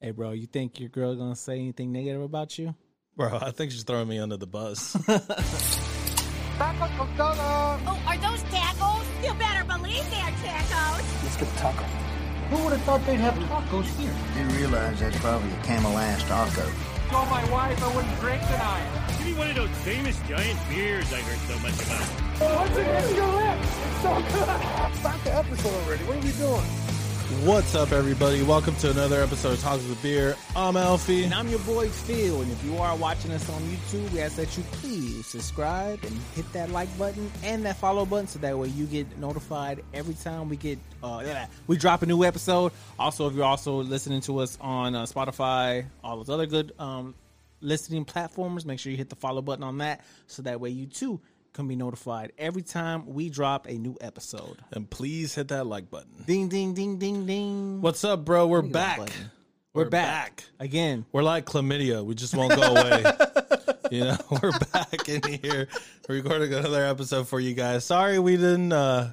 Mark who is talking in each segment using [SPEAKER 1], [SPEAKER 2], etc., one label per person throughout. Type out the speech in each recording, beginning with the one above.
[SPEAKER 1] Hey, bro, you think your girl gonna say anything negative about you?
[SPEAKER 2] Bro, I think she's throwing me under the bus.
[SPEAKER 3] Oh, are those tacos? You better believe they're tacos.
[SPEAKER 4] Let's get taco. Who would have thought they'd have tacos here?
[SPEAKER 5] do realize that's probably a Camel Ass taco.
[SPEAKER 4] Told my wife I wouldn't drink tonight.
[SPEAKER 6] Give me one of those famous giant beers I heard so much about.
[SPEAKER 4] What's against your lips? It's so good. Start the episode already. What are we doing?
[SPEAKER 2] What's up, everybody? Welcome to another episode of Talks with Beer. I'm Alfie.
[SPEAKER 1] And I'm your boy Phil. And if you are watching us on YouTube, we ask that you please subscribe and hit that like button and that follow button so that way you get notified every time we get uh we drop a new episode. Also, if you're also listening to us on uh, Spotify, all those other good um listening platforms, make sure you hit the follow button on that so that way you too can be notified every time we drop a new episode.
[SPEAKER 2] And please hit that like button.
[SPEAKER 1] Ding ding ding ding ding.
[SPEAKER 2] What's up, bro? We're
[SPEAKER 1] Look at that
[SPEAKER 2] back.
[SPEAKER 1] We're,
[SPEAKER 2] We're
[SPEAKER 1] back.
[SPEAKER 2] back.
[SPEAKER 1] again.
[SPEAKER 2] We're like chlamydia. We just won't go away. you know, we're back in here recording another episode for you guys. Sorry we didn't uh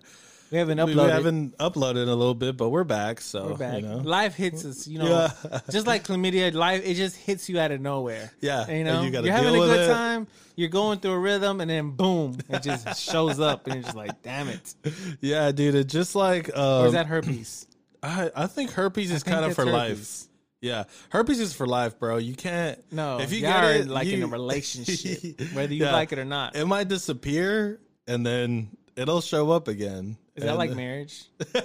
[SPEAKER 1] We haven't
[SPEAKER 2] we
[SPEAKER 1] uploaded.
[SPEAKER 2] haven't uploaded in a little bit, but we're back. So
[SPEAKER 1] We're back.
[SPEAKER 2] you know.
[SPEAKER 1] Life hits us, you know,
[SPEAKER 2] Yeah.
[SPEAKER 1] just like chlamydia. Life it just hits you out of nowhere.
[SPEAKER 2] Yeah,
[SPEAKER 1] you
[SPEAKER 2] and
[SPEAKER 1] know,
[SPEAKER 2] you
[SPEAKER 1] you
[SPEAKER 2] gotta
[SPEAKER 1] are having a good
[SPEAKER 2] it.
[SPEAKER 1] time. You're going through a rhythm, and then boom, it just shows up, and you're just like, damn it.
[SPEAKER 2] Yeah, dude. It's just like
[SPEAKER 1] Or
[SPEAKER 2] um,
[SPEAKER 1] is that herpes?
[SPEAKER 2] I, I think herpes is kind of for life. Yeah, herpes is for life, bro. You can't.
[SPEAKER 1] No,
[SPEAKER 2] if you get it,
[SPEAKER 1] like in a relationship, whether you
[SPEAKER 2] Yeah.
[SPEAKER 1] like it or not.
[SPEAKER 2] it might disappear and then it'll show up again.
[SPEAKER 1] Is that
[SPEAKER 2] And-
[SPEAKER 1] like marriage?
[SPEAKER 2] Is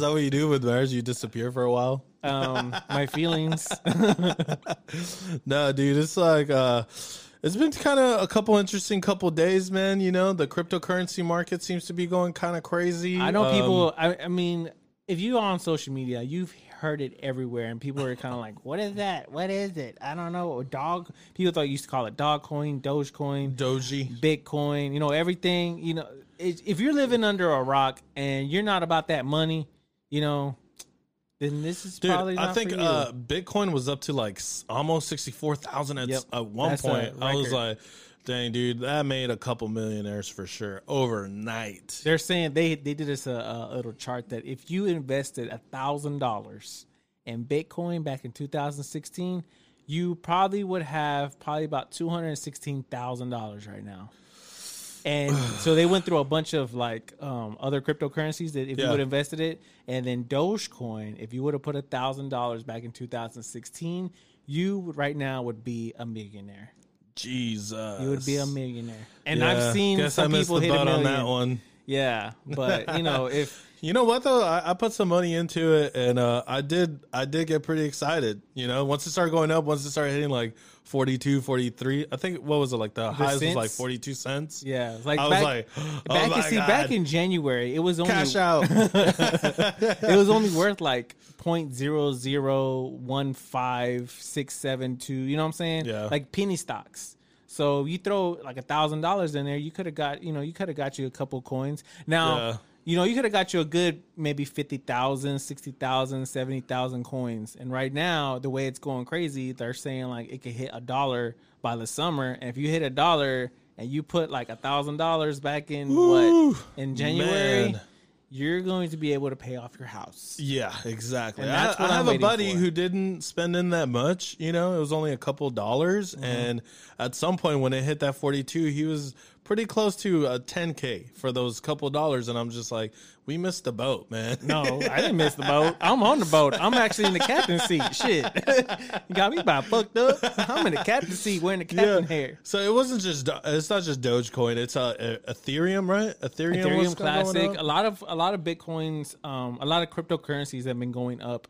[SPEAKER 2] that what you do with marriage? You disappear for a while?
[SPEAKER 1] Um, my feelings.
[SPEAKER 2] No, dude. It's like uh, it's been kind of a couple interesting couple days, man. You know, the cryptocurrency market seems to be going kind of crazy.
[SPEAKER 1] I know
[SPEAKER 2] Um,
[SPEAKER 1] people. I, I mean, if you are on social media, you've heard it everywhere, and people are kind of like, "What is that? What is it? I don't know." Dog. People thought you used to call it dog coin, Dogecoin,
[SPEAKER 2] Doji.
[SPEAKER 1] Bitcoin. You know everything. You know, if you're living under a rock and you're not about that money, you know, then this is
[SPEAKER 2] Dude,
[SPEAKER 1] probably not
[SPEAKER 2] I think uh, Bitcoin was up to like almost sixty four thousand at,
[SPEAKER 1] Yep.
[SPEAKER 2] at one
[SPEAKER 1] That's
[SPEAKER 2] point. I was like, "Dang, dude, that made a couple millionaires for sure overnight."
[SPEAKER 1] They're saying they they did us a, a little chart that if you invested a thousand dollars in Bitcoin back in 2016, you probably would have probably about two hundred sixteen thousand dollars right now. And so they went through a bunch of like um, other cryptocurrencies that if you would have invested it, and then Dogecoin, if you would have put a thousand dollars back in 2016, you would, right now would be a millionaire.
[SPEAKER 2] Jesus,
[SPEAKER 1] You would be a millionaire. And
[SPEAKER 2] Yeah,
[SPEAKER 1] I've seen
[SPEAKER 2] Guess
[SPEAKER 1] some people hit a
[SPEAKER 2] boat on
[SPEAKER 1] million.
[SPEAKER 2] that one.
[SPEAKER 1] Yeah, but you know if
[SPEAKER 2] You know what though? I, I put some money into it, and uh, I did. I did get pretty excited. You know, once it started going up, once it started hitting like 42, 43, I think what was it like the, highest was like forty two cents.
[SPEAKER 1] Yeah, like
[SPEAKER 2] I was
[SPEAKER 1] back,
[SPEAKER 2] like, oh
[SPEAKER 1] back
[SPEAKER 2] my
[SPEAKER 1] see back in January, it was only
[SPEAKER 2] cash out.
[SPEAKER 1] it was only worth like point zero zero one five six seven two. You know what I'm saying?
[SPEAKER 2] Yeah.
[SPEAKER 1] like penny stocks. So you throw like a thousand dollars in there, you could have got you know you could have got you a couple coins. Now
[SPEAKER 2] Yeah.
[SPEAKER 1] You know you could have got you a good maybe 50,000, 60,000, 70,000 coins. And right now the way it's going crazy, they're saying like it could hit a dollar by the summer. And if you hit a dollar and you put like a thousand dollars back in
[SPEAKER 2] Woo,
[SPEAKER 1] what in January,
[SPEAKER 2] man.
[SPEAKER 1] you're going to be able to pay off your house.
[SPEAKER 2] Yeah, exactly. I,
[SPEAKER 1] that's
[SPEAKER 2] I have a buddy
[SPEAKER 1] for.
[SPEAKER 2] who didn't spend in that much. You know, it was only a couple dollars,
[SPEAKER 1] Mm-hmm.
[SPEAKER 2] and at some point when it hit that forty-two, he was pretty close to a ten k for those couple dollars, and I'm just like, we missed the boat, man.
[SPEAKER 1] No, I didn't miss the boat. I'm on the boat. I'm actually in the captain's seat. Shit, you got me about fucked up. I'm in the captain's seat wearing the captain hair.
[SPEAKER 2] So it wasn't just it's not just Dogecoin. It's uh, uh, Ethereum, right? Ethereum,
[SPEAKER 1] Ethereum Classic. A lot of a lot of bitcoins, um, a lot of cryptocurrencies have been going up,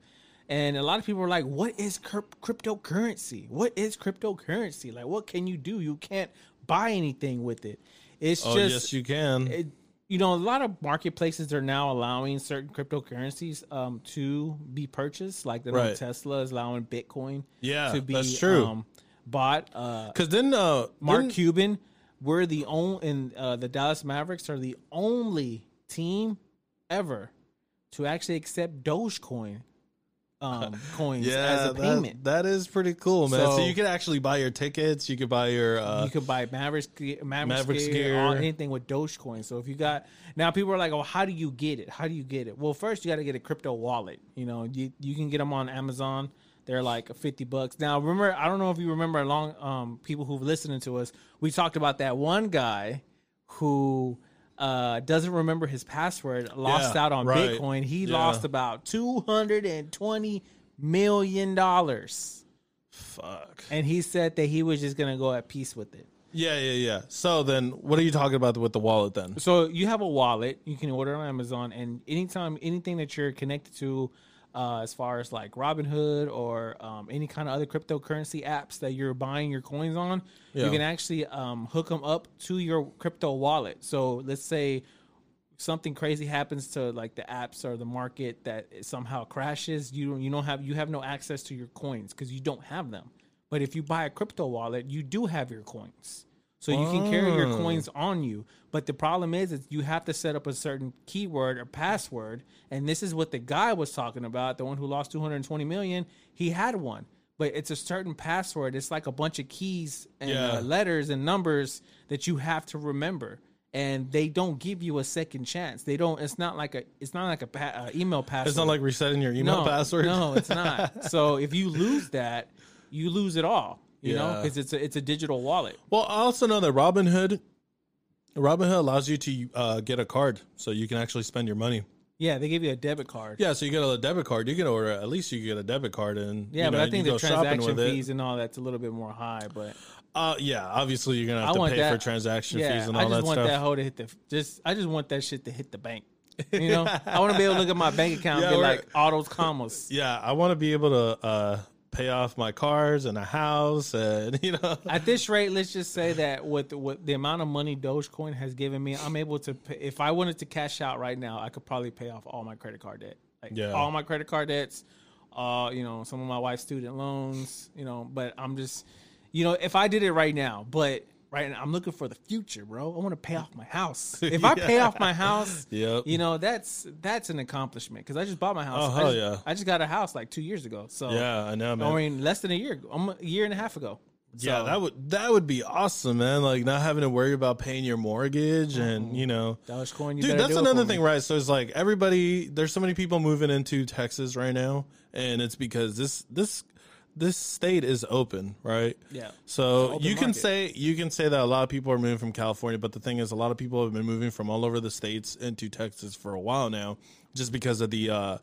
[SPEAKER 1] and a lot of people are like, "What is cryp- cryptocurrency? What is cryptocurrency? Like, what can you do? You can't buy anything with it. It's
[SPEAKER 2] Oh
[SPEAKER 1] just
[SPEAKER 2] yes, you can.
[SPEAKER 1] it, you know, a lot of marketplaces are now allowing certain cryptocurrencies um, to be purchased. Like the
[SPEAKER 2] Right.
[SPEAKER 1] Tesla is allowing Bitcoin
[SPEAKER 2] Yeah,
[SPEAKER 1] to be
[SPEAKER 2] that's true.
[SPEAKER 1] Um, bought. Uh,
[SPEAKER 2] Because then uh,
[SPEAKER 1] Mark
[SPEAKER 2] didn't-
[SPEAKER 1] Cuban, we're the only, and uh, the Dallas Mavericks are the only team ever to actually accept Dogecoin um, coins as a
[SPEAKER 2] that-
[SPEAKER 1] payment.
[SPEAKER 2] that is pretty cool, man. So,
[SPEAKER 1] So-
[SPEAKER 2] you can actually buy your tickets. You could buy your. Uh,
[SPEAKER 1] you could buy Mavericks, ge- Mavericks,
[SPEAKER 2] Mavericks
[SPEAKER 1] gear,
[SPEAKER 2] gear.
[SPEAKER 1] anything with Dogecoin. So if you got now, people are like, "Oh, how do you get it? How do you get it?" Well, first you got to get a crypto wallet. You know, you you can get them on Amazon. They're like fifty bucks. Now, remember, I don't know if you remember along um, people who've listening to us. We talked about that one guy who uh, doesn't remember his password, lost
[SPEAKER 2] Yeah,
[SPEAKER 1] out on
[SPEAKER 2] right.
[SPEAKER 1] Bitcoin. He
[SPEAKER 2] Yeah.
[SPEAKER 1] lost about two hundred and twenty million dollars,
[SPEAKER 2] fuck.
[SPEAKER 1] and he said that he was just gonna go at peace with it.
[SPEAKER 2] Yeah, yeah, yeah. So then, what are you talking about with the wallet then?
[SPEAKER 1] So you have a wallet. You can order on Amazon, and anytime anything that you're connected to, uh, as far as like Robinhood or um, any kind of other cryptocurrency apps that you're buying your coins on,
[SPEAKER 2] Yeah.
[SPEAKER 1] you can actually um, hook them up to your crypto wallet. So let's say something crazy happens to like the apps or the market that somehow crashes, you you don't have you have no access to your coins because you don't have them. But if you buy a crypto wallet, you do have your coins. So you can carry your
[SPEAKER 2] Oh.
[SPEAKER 1] coins on you. But the problem is is you have to set up a certain keyword or password. And this is what the guy was talking about, the one who lost 220 million, he had one. But it's a certain password. It's like a bunch of keys and
[SPEAKER 2] Yeah.
[SPEAKER 1] uh, letters and numbers that you have to remember and they don't give you a second chance. They don't. It's not like a. It's not like a pa- uh, email password.
[SPEAKER 2] It's not like resetting your email
[SPEAKER 1] no,
[SPEAKER 2] password.
[SPEAKER 1] No, it's not. so if you lose that, you lose it all. You know, because it's a it's a digital wallet.
[SPEAKER 2] Well, I also know that Robinhood, Robinhood allows you to uh, get a card, so you can actually spend your money.
[SPEAKER 1] Yeah, they give you a debit card.
[SPEAKER 2] Yeah, so you get a debit card. You can order at least you get a debit card, and
[SPEAKER 1] Yeah,
[SPEAKER 2] you
[SPEAKER 1] but I think the transaction
[SPEAKER 2] it.
[SPEAKER 1] fees and all that's a little bit more high. But
[SPEAKER 2] Uh, yeah, obviously you're gonna have
[SPEAKER 1] I
[SPEAKER 2] to
[SPEAKER 1] want
[SPEAKER 2] pay
[SPEAKER 1] that
[SPEAKER 2] for transaction
[SPEAKER 1] yeah,
[SPEAKER 2] fees and
[SPEAKER 1] I
[SPEAKER 2] all
[SPEAKER 1] just
[SPEAKER 2] that
[SPEAKER 1] want
[SPEAKER 2] stuff.
[SPEAKER 1] that hoe to hit the just. I just want that shit to hit the bank. You know, I want to be able to look at my bank account
[SPEAKER 2] Yeah,
[SPEAKER 1] and be like all those commas.
[SPEAKER 2] yeah, I want to be able to uh, pay off my cars and a house, and you know,
[SPEAKER 1] At this rate, let's just say that with with the amount of money Dogecoin has given me, I'm able to. Pay, if I wanted to cash out right now, I could probably pay off all my credit card debt. Like
[SPEAKER 2] Yeah.
[SPEAKER 1] all my credit card debts, uh, you know, some of my wife's student loans, you know. But I'm just, you know, if I did it right now, but right now I'm looking for the future, bro. I want to pay off my house. If I pay off my house,
[SPEAKER 2] Yep.
[SPEAKER 1] you know, that's that's an accomplishment because I just bought my house.
[SPEAKER 2] Oh,
[SPEAKER 1] I just,
[SPEAKER 2] yeah.
[SPEAKER 1] I just got a house like two years ago. So
[SPEAKER 2] yeah, I know, man.
[SPEAKER 1] I mean, less than a year, ago, a year and a half ago.
[SPEAKER 2] yeah, that would that would be awesome, man. Like not having to worry about paying your mortgage, mm-hmm. and you know,
[SPEAKER 1] Dogecoin, you
[SPEAKER 2] Dude, that's
[SPEAKER 1] do
[SPEAKER 2] another thing,
[SPEAKER 1] me.
[SPEAKER 2] right? So it's like everybody. There's so many people moving into Texas right now, and it's because this this this state is open, right?
[SPEAKER 1] Yeah.
[SPEAKER 2] So you can
[SPEAKER 1] market.
[SPEAKER 2] say you can say that a lot of people are moving from California, but the thing is, a lot of people have been moving from all over the states into Texas for a while now, just because of the. uh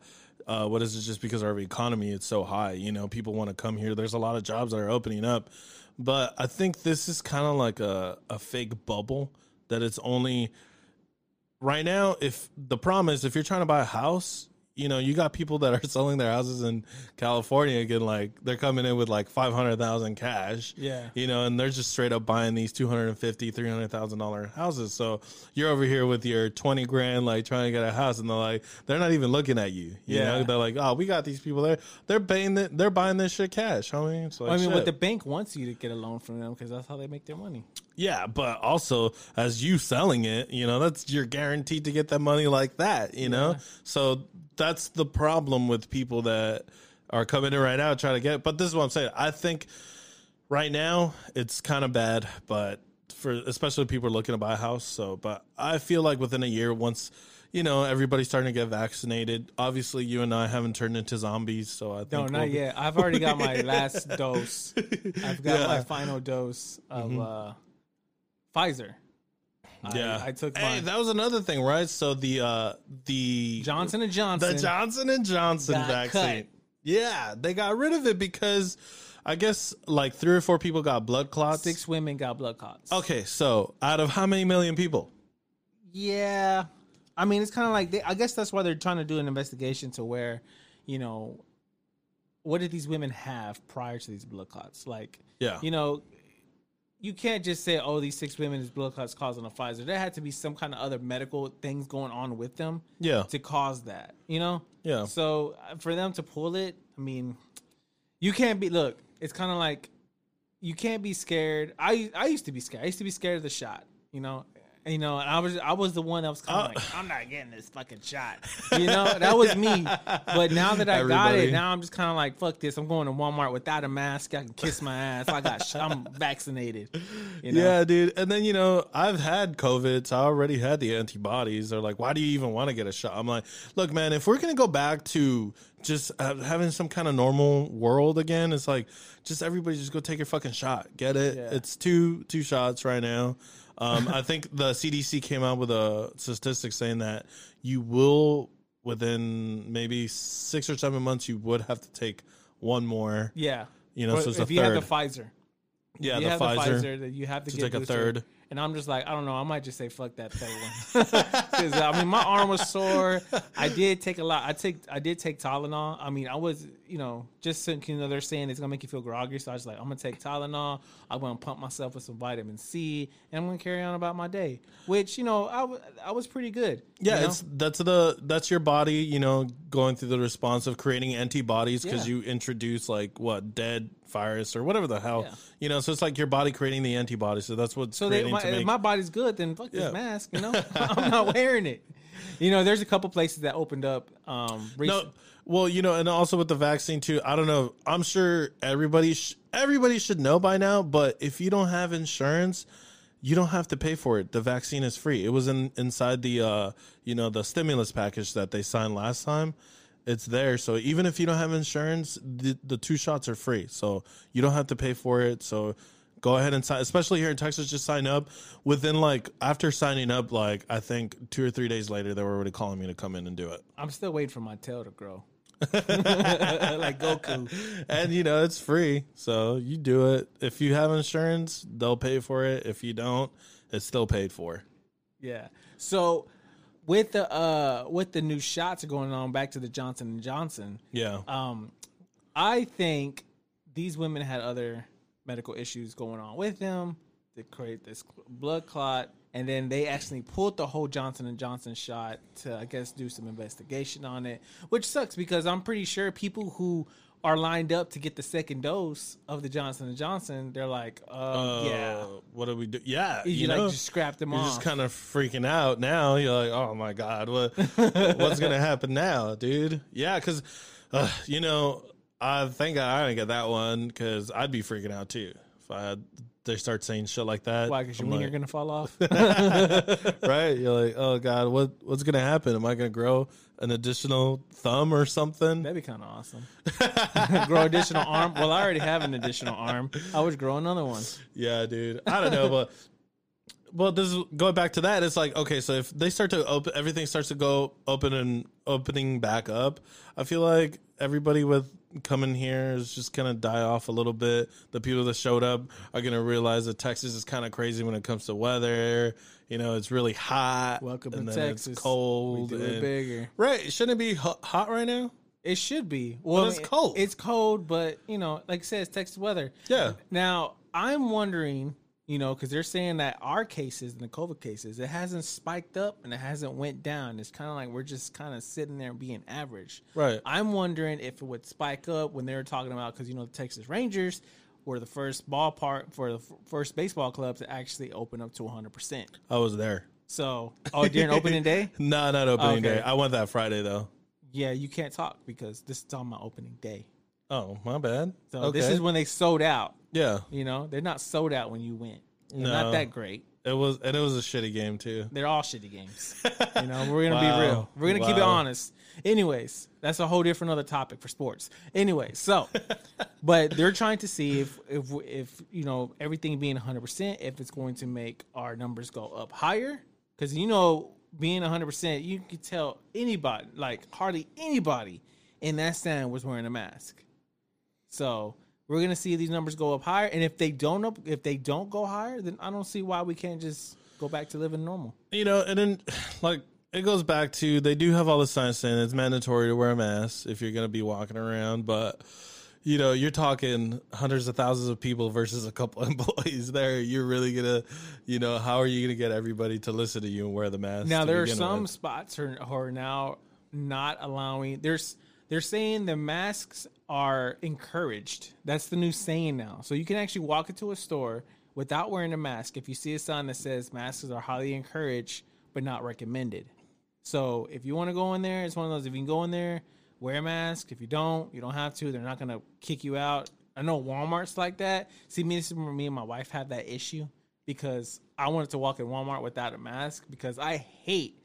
[SPEAKER 2] uh, what is it? Just because our economy is so high, you know, people want to come here. There's a lot of jobs that are opening up, but I think this is kind of like a, a fake bubble that it's only right now if the problem is if you're trying to buy a house you know you got people that are selling their houses in california again like they're coming in with like 500000 cash
[SPEAKER 1] Yeah.
[SPEAKER 2] you know and they're just straight up buying these 250 300000 dollar houses so you're over here with your 20 grand like trying to get a house and they're like they're not even looking at you you
[SPEAKER 1] Yeah.
[SPEAKER 2] know they're like oh we got these people there they're paying it they're buying this shit cash i mean like
[SPEAKER 1] I mean,
[SPEAKER 2] shit.
[SPEAKER 1] what the bank wants you to get a loan from them because that's how they make their money.
[SPEAKER 2] Yeah, but also as you selling it, you know, that's you're guaranteed to get that money like that, you know? So that's the problem with people that are coming in right now trying to get but this is what I'm saying. I think right now it's kind of bad, but for especially people looking to buy a house, so but I feel like within a year once you know, everybody's starting to get vaccinated. Obviously, you and I haven't turned into zombies, so I think
[SPEAKER 1] No,
[SPEAKER 2] we'll
[SPEAKER 1] not
[SPEAKER 2] be-
[SPEAKER 1] yet. I've already got my last dose. I've got
[SPEAKER 2] Yeah.
[SPEAKER 1] my final dose of uh, Pfizer. I-
[SPEAKER 2] Yeah,
[SPEAKER 1] I, took
[SPEAKER 2] Hey,
[SPEAKER 1] my
[SPEAKER 2] that was another thing, right? So the uh the
[SPEAKER 1] Johnson and Johnson.
[SPEAKER 2] the Johnson and Johnson
[SPEAKER 1] got
[SPEAKER 2] vaccine.
[SPEAKER 1] cut.
[SPEAKER 2] Yeah, they got rid of it because I guess like three or four people got blood clots.
[SPEAKER 1] Six women got blood clots.
[SPEAKER 2] Okay, so out of how many million people?
[SPEAKER 1] Yeah, I mean, it's kind of like they, I guess that's why they're trying to do an investigation to where, you know, what did these women have prior to these blood clots? Like,
[SPEAKER 2] Yeah.
[SPEAKER 1] you know, you can't just say, "Oh, these six women is blood clots causing a Pfizer." There had to be some kind of other medical things going on with them,
[SPEAKER 2] Yeah.
[SPEAKER 1] to cause that. You know,
[SPEAKER 2] Yeah.
[SPEAKER 1] So uh, for them to pull it, I mean, you can't be. Look, it's kind of like you can't be scared. I I used to be scared. I used to be scared of the shot. You know, You know, and I was I was the one that was kind
[SPEAKER 2] Uh,
[SPEAKER 1] like, I'm not getting this fucking shot. You know, that was me. But now that I got it, now I'm just kind of like, fuck this. I'm going to Walmart without a mask. I can kiss my ass. I got, sh- I'm vaccinated. You know?
[SPEAKER 2] Yeah, dude. And then, you know, I've had COVID, so I already had the antibodies. They're like, why do you even want to get a shot? I'm like, look, man, if we're going to go back to just having some kind of normal world again, it's like, just everybody just go take your fucking shot. Get it?
[SPEAKER 1] Yeah.
[SPEAKER 2] It's two two shots right now. Um, I think the CDC came out with a statistic saying that you will, within maybe six or seven months, you would have to take one more.
[SPEAKER 1] Yeah.
[SPEAKER 2] You know,
[SPEAKER 1] But
[SPEAKER 2] so it's
[SPEAKER 1] if
[SPEAKER 2] a
[SPEAKER 1] you
[SPEAKER 2] third.
[SPEAKER 1] have the Pfizer,
[SPEAKER 2] yeah,
[SPEAKER 1] you
[SPEAKER 2] the
[SPEAKER 1] have
[SPEAKER 2] Pfizer.
[SPEAKER 1] the Pfizer that you have to
[SPEAKER 2] to
[SPEAKER 1] get
[SPEAKER 2] take a third.
[SPEAKER 1] And I'm just like, I don't know. I might just say fuck that third one because I mean my arm was sore. I did take a lot. I take I did take Tylenol. I mean I was you know just since you know they're saying it's gonna make you feel groggy, so I was like I'm gonna take Tylenol. I'm gonna pump myself with some vitamin C, and I'm gonna carry on about my day. Which you know I I was pretty good.
[SPEAKER 2] Yeah,
[SPEAKER 1] you know?
[SPEAKER 2] it's that's the that's your body, you know, going through the response of creating antibodies because
[SPEAKER 1] Yeah.
[SPEAKER 2] you introduce like what dead virus or whatever the hell,
[SPEAKER 1] Yeah.
[SPEAKER 2] you know. So it's like your body creating the antibodies. So that's what.
[SPEAKER 1] So they, my,
[SPEAKER 2] to
[SPEAKER 1] if my body's good, then fuck
[SPEAKER 2] Yeah.
[SPEAKER 1] this mask. You know, I'm not wearing it. You know, there's a couple places that opened up. Um, recent-
[SPEAKER 2] no, well, you know, and also with the vaccine too. I don't know. I'm sure everybody sh- everybody should know by now. But if you don't have insurance, you don't have to pay for it. The vaccine is free. It was in inside the uh, you know, the stimulus package that they signed last time. It's there. So even if you don't have insurance, the, the two shots are free. So you don't have to pay for it. So go ahead and sign, especially here in Texas, just sign up. Within like, after signing up, like, I think two or three days later, they were already calling me to come in and do it.
[SPEAKER 1] I'm still waiting for my tail to grow. like Goku.
[SPEAKER 2] and you know it's free so you do it if you have insurance they'll pay for it if you don't it's still paid for
[SPEAKER 1] Yeah. So with the uh with the new shots going on, back to the Johnson and Johnson.
[SPEAKER 2] yeah
[SPEAKER 1] Um, I think these women had other medical issues going on with them that create this blood clot, and then they actually pulled the whole Johnson and Johnson shot to, I guess, do some investigation on it, which sucks because I'm pretty sure people who are lined up to get the second dose of the Johnson and Johnson, they're like, uh, yeah,
[SPEAKER 2] Uh, what do we do? Yeah
[SPEAKER 1] you,
[SPEAKER 2] you,
[SPEAKER 1] like
[SPEAKER 2] know
[SPEAKER 1] just scrap them
[SPEAKER 2] you're
[SPEAKER 1] off.
[SPEAKER 2] just kind of freaking out now. You're like oh my god what what's gonna happen now dude? Yeah because uh, you know i think i didn't get that one because i'd be freaking out too if i had they start saying shit like that
[SPEAKER 1] Why? Because your wiener
[SPEAKER 2] like-
[SPEAKER 1] gonna fall off.
[SPEAKER 2] right? You're like, oh god, what what's gonna happen? Am I gonna grow an additional thumb or something?
[SPEAKER 1] That'd be kind of awesome. grow additional arm. Well, I already have an additional arm. I would grow another one.
[SPEAKER 2] Yeah, dude. I don't know, but well, this is going back to that. It's like okay, so if they start to open, everything starts to go open and opening back up. I feel like everybody with coming here is just gonna die off a little bit. The people that showed up are gonna realize that Texas is kind of crazy when it comes to weather. You know, it's really hot.
[SPEAKER 1] Welcome
[SPEAKER 2] and
[SPEAKER 1] to
[SPEAKER 2] then
[SPEAKER 1] Texas.
[SPEAKER 2] It's cold.
[SPEAKER 1] We do it bigger.
[SPEAKER 2] Right? Shouldn't it be hot, hot right now?
[SPEAKER 1] It should be. Well,
[SPEAKER 2] it's cold.
[SPEAKER 1] It's cold, but you know, like I said, it's Texas weather.
[SPEAKER 2] Yeah.
[SPEAKER 1] Now I'm wondering, you know, because they're saying that our cases and the COVID cases, it hasn't spiked up and it hasn't went down. It's kind of like we're just kind of sitting there being average.
[SPEAKER 2] Right.
[SPEAKER 1] I'm wondering if it would spike up when they were talking about because you know the Texas Rangers were the first ballpark for the f- first baseball club to actually open up to 100. percent
[SPEAKER 2] I was there.
[SPEAKER 1] So, oh, during opening day,
[SPEAKER 2] No, not opening
[SPEAKER 1] Okay.
[SPEAKER 2] day. I went that Friday though.
[SPEAKER 1] yeah, you can't talk because this is on my opening day.
[SPEAKER 2] Oh, my bad.
[SPEAKER 1] So
[SPEAKER 2] okay.
[SPEAKER 1] this is when they sold out.
[SPEAKER 2] Yeah.
[SPEAKER 1] You know, they're not sold out when you went. They're
[SPEAKER 2] No.
[SPEAKER 1] not that great.
[SPEAKER 2] It was and it was a shitty game too.
[SPEAKER 1] They're all shitty games. You know, we're gonna
[SPEAKER 2] Wow.
[SPEAKER 1] be real. We're gonna keep it honest. Anyways, that's a whole different other topic for sports. Anyway, so, but they're trying to see if if if you know everything being 100, percent if it's going to make our numbers go up higher. Because you know, being 100, percent you could tell anybody, like hardly anybody in that stand was wearing a mask. So we're gonna see these numbers go up higher, and if they don't up, if they don't go higher, then I don't see why we can't just go back to living normal.
[SPEAKER 2] You know, and then like it goes back to they do have all the signs saying it's mandatory to wear a mask if you're going to be walking around, but you know, you're talking hundreds of thousands of people versus a couple employees there. You're really gonna, you know, how are you gonna get everybody to listen to you and wear the mask?
[SPEAKER 1] Now there are some
[SPEAKER 2] with?
[SPEAKER 1] spots are, who are now not allowing. There's they're saying the masks are encouraged. That's the new saying now. So you can actually walk into a store without wearing a mask, if you see a sign that says masks are highly encouraged but not recommended. So if you want to go in there, it's one of those. If you can go in there, wear a mask. If you don't, you don't have to. They're not gonna kick you out. I know Walmart's like that. See, me, me and my wife had that issue because I wanted to walk in Walmart without a mask because I hate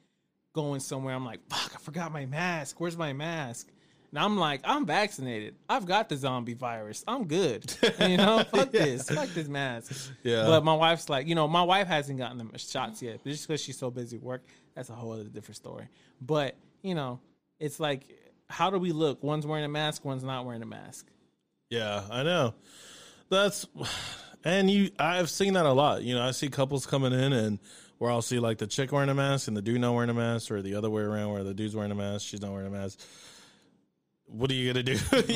[SPEAKER 1] going somewhere. I'm like, fuck, I forgot my mask. Where's my mask? And I'm like, I'm vaccinated. I've got the zombie virus. I'm good. You know, fuck this. Fuck this mask.
[SPEAKER 2] Yeah.
[SPEAKER 1] But my wife's like, you know, my wife hasn't gotten the shots yet, but just because she's so busy at work, that's a whole other different story. But you know, it's like, how do we look? One's wearing a mask, one's not wearing a mask.
[SPEAKER 2] Yeah, I know. That's and you I've seen that a lot. You know, I see couples coming in and where I'll see like the chick wearing a mask and the dude not wearing a mask or the other way around where the dude's wearing a mask, she's not wearing a mask. What are you gonna do?
[SPEAKER 1] Right?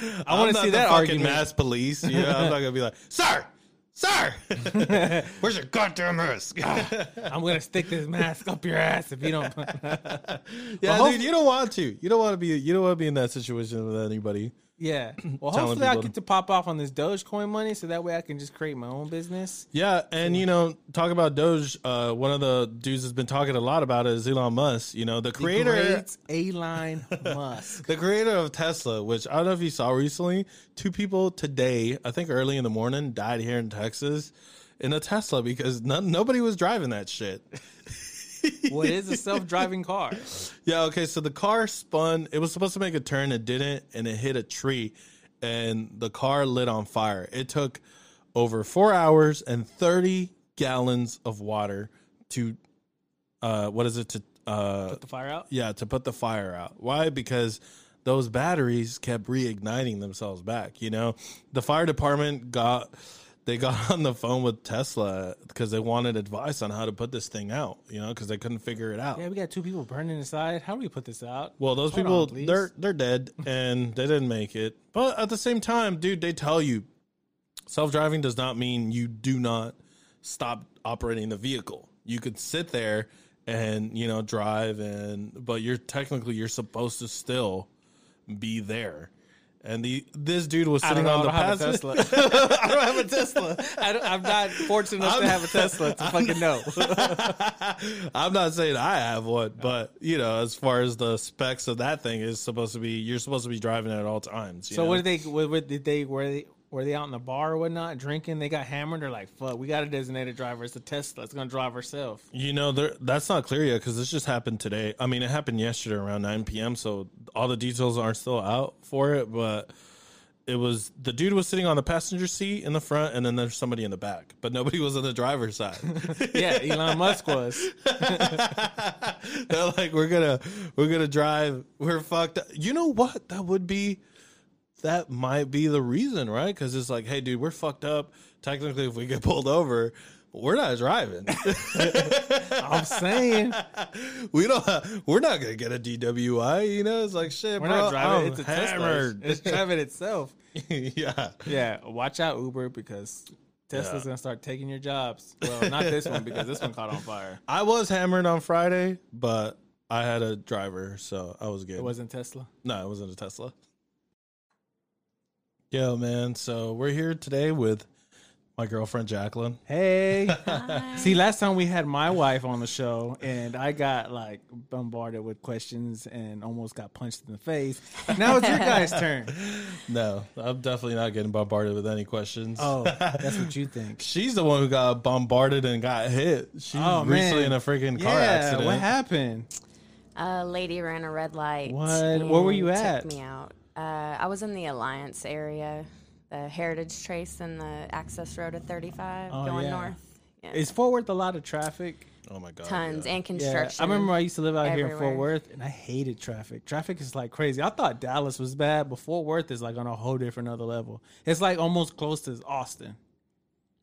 [SPEAKER 2] know,
[SPEAKER 1] I wanna see
[SPEAKER 2] the
[SPEAKER 1] that
[SPEAKER 2] fucking
[SPEAKER 1] argument.
[SPEAKER 2] mask police. You know, I'm not gonna be like, Sir, Sir, where's your goddamn mask?
[SPEAKER 1] I'm gonna stick this mask up your ass if you don't.
[SPEAKER 2] yeah,
[SPEAKER 1] Well,
[SPEAKER 2] dude, you don't want to. You don't want to be. You don't want to be in that situation with anybody.
[SPEAKER 1] Yeah. Well, hopefully I get to pop off on this Dogecoin money, so that way I can just create my own business.
[SPEAKER 2] Yeah, and you know, talk about Doge. Uh, one of the dudes has been talking a lot about it is Elon Musk. You know, the creator,
[SPEAKER 1] A-line Musk.
[SPEAKER 2] the creator of Tesla. Which I don't know if you saw recently. Two people today, I think early in the morning, died here in Texas in a Tesla because nobody was driving that shit.
[SPEAKER 1] What is a self-driving car?
[SPEAKER 2] Yeah, okay, so the car spun. It was supposed to make a turn, it didn't, and it hit a tree, and the car lit on fire. It took over four hours and 30 gallons of water to, uh, what is it, to, uh,
[SPEAKER 1] Put the fire out.
[SPEAKER 2] yeah, to put the fire out. Why? Because those batteries kept reigniting themselves back. You know, the fire department got they got on the phone with Tesla because they wanted advice on how to put this thing out. You know, because they couldn't figure it out.
[SPEAKER 1] Yeah, we got two people burning inside. How do we put this out?
[SPEAKER 2] Well, those
[SPEAKER 1] Hold
[SPEAKER 2] people
[SPEAKER 1] on,
[SPEAKER 2] they're they're dead and they didn't make it. But at the same time, dude, they tell you self-driving does not mean you do not stop operating the vehicle. You could sit there and, you know, drive and but you're technically you're supposed to still be there. And the this dude was sitting on the
[SPEAKER 1] I don't have a
[SPEAKER 2] passenger.
[SPEAKER 1] Tesla.
[SPEAKER 2] I don't have a Tesla.
[SPEAKER 1] I I'm not fortunate enough to have a Tesla to fucking know.
[SPEAKER 2] I'm not saying I have one, but you know, as far as the specs of that thing is supposed to be, you're supposed to be driving it at all times. you
[SPEAKER 1] so
[SPEAKER 2] know?
[SPEAKER 1] what did they? What, what did they? Were they? Were they out in the bar or whatnot drinking? They got hammered. They're like, "Fuck, we got a designated driver. It's a Tesla. It's gonna drive herself."
[SPEAKER 2] You know, that's not clear yet because this just happened today. I mean, it happened yesterday around 9 p.m., so all the details aren't still out for it. But it was the dude was sitting on the passenger seat in the front, and then there's somebody in the back, but nobody was on the driver's side.
[SPEAKER 1] Yeah, Elon Musk was.
[SPEAKER 2] They're like, we're gonna, we're gonna drive. We're fucked. Up. You know what? That would be. That might be the reason, right? Because it's like, hey, dude, we're fucked up. Technically, if we get pulled over, we're not driving.
[SPEAKER 1] I'm saying
[SPEAKER 2] we don't. We're not gonna get a DWI. You know, it's like shit.
[SPEAKER 1] we're
[SPEAKER 2] bro,
[SPEAKER 1] not driving.
[SPEAKER 2] I'm
[SPEAKER 1] it's a Tesla.
[SPEAKER 2] hammered.
[SPEAKER 1] It's driving itself.
[SPEAKER 2] yeah.
[SPEAKER 1] Yeah, watch out, Uber, because Tesla's
[SPEAKER 2] Yeah.
[SPEAKER 1] gonna start taking your jobs. Well, not this one because this one caught on fire.
[SPEAKER 2] I was hammered on Friday, but I had a driver, so I was good.
[SPEAKER 1] It wasn't Tesla.
[SPEAKER 2] no, it wasn't a Tesla. Yo, man. So we're here today with my girlfriend Jacqueline.
[SPEAKER 1] Hey. See, last time we had my wife on the show, and I got like bombarded with questions and almost got punched in the face. Now it's your guys' turn.
[SPEAKER 2] No, I'm definitely not getting bombarded with any questions.
[SPEAKER 1] Oh, that's what you think.
[SPEAKER 2] She's the one who got bombarded and got hit. She
[SPEAKER 1] Oh,
[SPEAKER 2] was recently in a freaking car
[SPEAKER 1] yeah,
[SPEAKER 2] accident.
[SPEAKER 1] what happened?
[SPEAKER 7] A lady ran a red light.
[SPEAKER 1] What? Where were you at?
[SPEAKER 7] Took me out. Uh, I was in the Alliance area, the Heritage Trace and the access road at 35
[SPEAKER 1] Oh,
[SPEAKER 7] going
[SPEAKER 1] yeah.
[SPEAKER 7] north. Yeah.
[SPEAKER 1] Is Fort Worth a lot of traffic?
[SPEAKER 2] Oh my god.
[SPEAKER 7] Tons
[SPEAKER 2] yeah.
[SPEAKER 7] and
[SPEAKER 1] Yeah,
[SPEAKER 7] construction.
[SPEAKER 1] I remember I used to live out here in Fort. Worth, and I hated traffic. Traffic is like crazy. I thought Dallas was bad, but Fort Worth is like on a whole different other level. It's like almost close to Austin.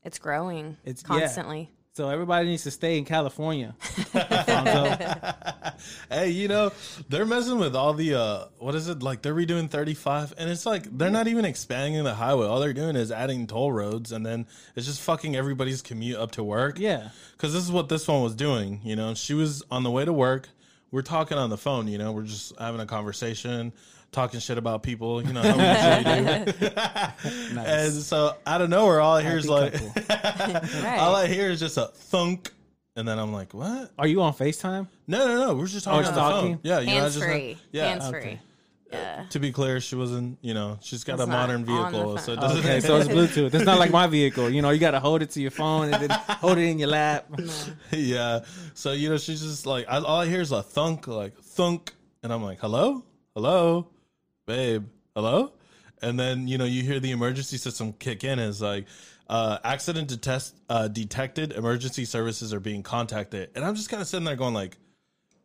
[SPEAKER 7] It's growing.
[SPEAKER 1] It's- yeah.
[SPEAKER 7] constantly.
[SPEAKER 1] So everybody needs to stay in California.
[SPEAKER 2] Hey, you know, they're messing with all the uh what is it? Like they're redoing 35 and it's like they're not even expanding the highway. All they're doing is adding toll roads and then it's just fucking everybody's commute up to work.
[SPEAKER 1] yeah.
[SPEAKER 2] Cuz this is what this one was doing, you know. She was on the way to work. We're talking on the phone, you know. We're just having a conversation, talking shit about people. You know how we usually do. And so out of nowhere, all I hear is like,
[SPEAKER 7] Right.
[SPEAKER 2] all I hear is just a thunk, and then I'm like, what?
[SPEAKER 1] Are you on Facetime?
[SPEAKER 2] No, no, no. We're just oh, talking
[SPEAKER 1] just
[SPEAKER 2] on the
[SPEAKER 1] talking?
[SPEAKER 2] phone. Yeah, you know, I
[SPEAKER 7] Hands
[SPEAKER 2] just
[SPEAKER 7] free.
[SPEAKER 2] yeah.
[SPEAKER 7] Hands
[SPEAKER 1] okay.
[SPEAKER 7] free. Yeah.
[SPEAKER 2] Uh, to be clear, she wasn't. You know, she's got
[SPEAKER 7] It's
[SPEAKER 2] a modern vehicle, so it doesn't.
[SPEAKER 1] Okay, so it's Bluetooth. It's not like my vehicle. You know, you got to hold it to your phone and then hold it in your lap.
[SPEAKER 2] yeah. So you know, she's just like, I, all I hear is a thunk, like thunk, and I'm like, hello, hello, babe, hello, and then you know, you hear the emergency system kick in. Is like, uh, accident detest, uh, detected. Emergency services are being contacted, and I'm just kind of sitting there going like,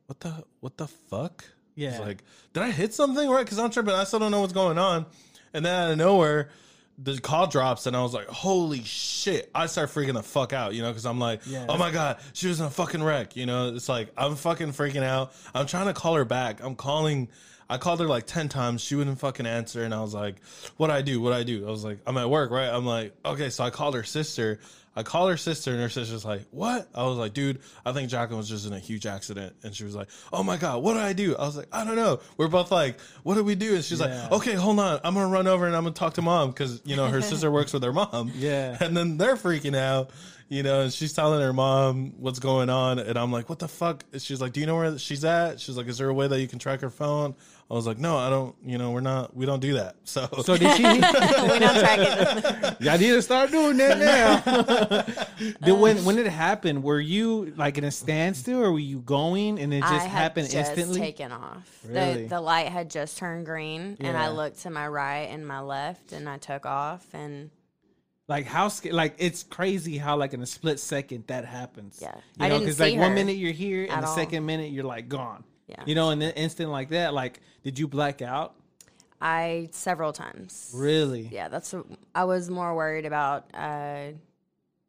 [SPEAKER 2] what the, what the fuck?
[SPEAKER 1] Yeah.
[SPEAKER 2] It's like, did I hit something right? Because I'm tripping. I still don't know what's going on, and then out of nowhere. The call drops and I was like, "Holy shit!" I start freaking the fuck out, you know, because I'm like,
[SPEAKER 1] Yeah.
[SPEAKER 2] "Oh my god, she was in a fucking wreck," you know. It's like I'm fucking freaking out. I'm trying to call her back. I'm calling. I called her like ten times. She wouldn't fucking answer, and I was like, "What I do? What do I do?" I was like, "I'm at work, right?" I'm like, "Okay." So I called her sister. I called her sister, and her sister's like, "What?" I was like, "Dude, I think Jacqueline was just in a huge accident." And she was like, "Oh my god, what did I do?" I was like, "I don't know." We're both like, "What did we do?" And she's
[SPEAKER 1] Yeah.
[SPEAKER 2] like, "Okay, hold on, I'm gonna run over and I'm gonna talk to mom because you know her sister works with her mom."
[SPEAKER 1] Yeah.
[SPEAKER 2] and then they're freaking out. You know, and she's telling her mom what's going on, and I'm like, "What the fuck?" And she's like, "Do you know where she's at?" She's like, "Is there a way that you can track her phone?" I was like, "No, I don't. You know, we're not. We don't do that." So,
[SPEAKER 1] So did she?
[SPEAKER 7] we don't track it.
[SPEAKER 1] Y'all need to start doing that now. did, when um, when it happened, were you like in a standstill, or were you going and it just
[SPEAKER 7] I had
[SPEAKER 1] happened
[SPEAKER 7] just
[SPEAKER 1] instantly?
[SPEAKER 7] taken off.
[SPEAKER 1] Really?
[SPEAKER 7] The the light had just turned green, and I looked to my right and my left, and I took off. And
[SPEAKER 1] like how sca- like it's crazy how like in a split second that happens.
[SPEAKER 7] Yeah.
[SPEAKER 1] you
[SPEAKER 7] I
[SPEAKER 1] know,
[SPEAKER 7] didn't
[SPEAKER 1] like
[SPEAKER 7] see
[SPEAKER 1] one
[SPEAKER 7] her
[SPEAKER 1] minute you're here and the
[SPEAKER 7] all.
[SPEAKER 1] second minute you're like gone.
[SPEAKER 7] Yeah.
[SPEAKER 1] you know, in an instant like that, like did you black out?
[SPEAKER 7] I several times.
[SPEAKER 1] Really?
[SPEAKER 7] Yeah, that's. I was more worried about uh,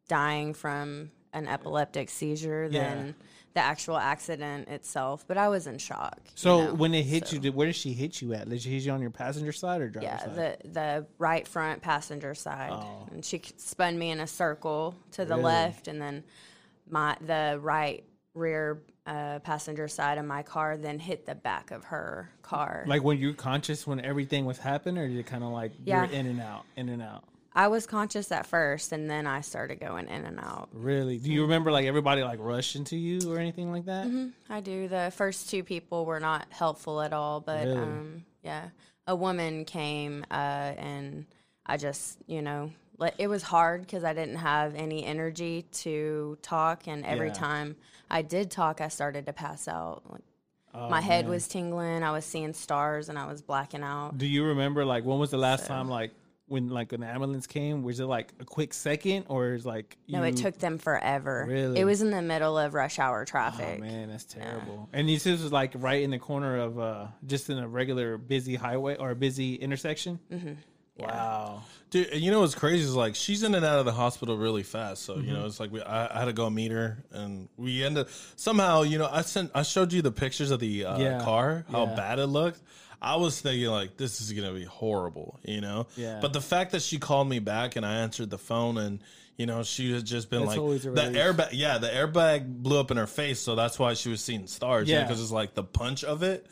[SPEAKER 7] dying from an epileptic seizure
[SPEAKER 1] Yeah.
[SPEAKER 7] than the actual accident itself. But I was in shock. you
[SPEAKER 1] So
[SPEAKER 7] know,
[SPEAKER 1] when it hit
[SPEAKER 7] so-
[SPEAKER 1] you, did, where did she hit you at? Did she hit you on your passenger side or driver
[SPEAKER 7] Yeah,
[SPEAKER 1] side?
[SPEAKER 7] the the right front passenger side,
[SPEAKER 1] Oh.
[SPEAKER 7] and she spun me in a circle to the
[SPEAKER 1] Really?
[SPEAKER 7] left, and then my the right rear uh, passenger side of my car then hit the back of her car.
[SPEAKER 1] like when you're conscious when everything was happening, or you kind of like
[SPEAKER 7] Yeah.
[SPEAKER 1] you're in and out, in and out.
[SPEAKER 7] I was conscious at first, and then I started going in and out.
[SPEAKER 1] Really? Do you remember like everybody like rushing to you or anything like that?
[SPEAKER 7] I do. The first two people were not helpful at all, but
[SPEAKER 1] Really?
[SPEAKER 7] um, yeah, a woman came uh, and I just, you know, it was hard because I didn't have any energy to talk, and every
[SPEAKER 1] Yeah.
[SPEAKER 7] time I did talk, I started to pass out. Like,
[SPEAKER 1] Oh,
[SPEAKER 7] my head
[SPEAKER 1] man.
[SPEAKER 7] was tingling. I was seeing stars, and I was blacking out.
[SPEAKER 1] Do you remember like when was the last time like when like an ambulance came? Was it like a quick second or is like
[SPEAKER 7] No,
[SPEAKER 1] you-
[SPEAKER 7] it took them forever.
[SPEAKER 1] Really?
[SPEAKER 7] It was in the middle of rush hour traffic.
[SPEAKER 1] Oh man, that's terrible. And this was like right in the corner of uh just in a regular busy highway or a busy intersection. Mm-hmm. Wow.
[SPEAKER 2] Dude, and you know what's crazy is like she's in and out of the hospital really fast. So
[SPEAKER 1] Mm-hmm.
[SPEAKER 2] you know, it's like we, I, I had to go meet her, and we ended somehow. You know, I sent I showed you the pictures of the uh,
[SPEAKER 1] Yeah.
[SPEAKER 2] car, how
[SPEAKER 1] Yeah.
[SPEAKER 2] bad it looked. I was thinking like this is gonna be horrible, you know.
[SPEAKER 1] Yeah.
[SPEAKER 2] But the fact that she called me back and I answered the phone and. You know, she had just been
[SPEAKER 1] That's
[SPEAKER 2] like the airbag. Yeah, the airbag blew up in her face, so that's why she was seeing stars. Yeah,
[SPEAKER 1] Yeah.
[SPEAKER 2] because it's like the punch of it,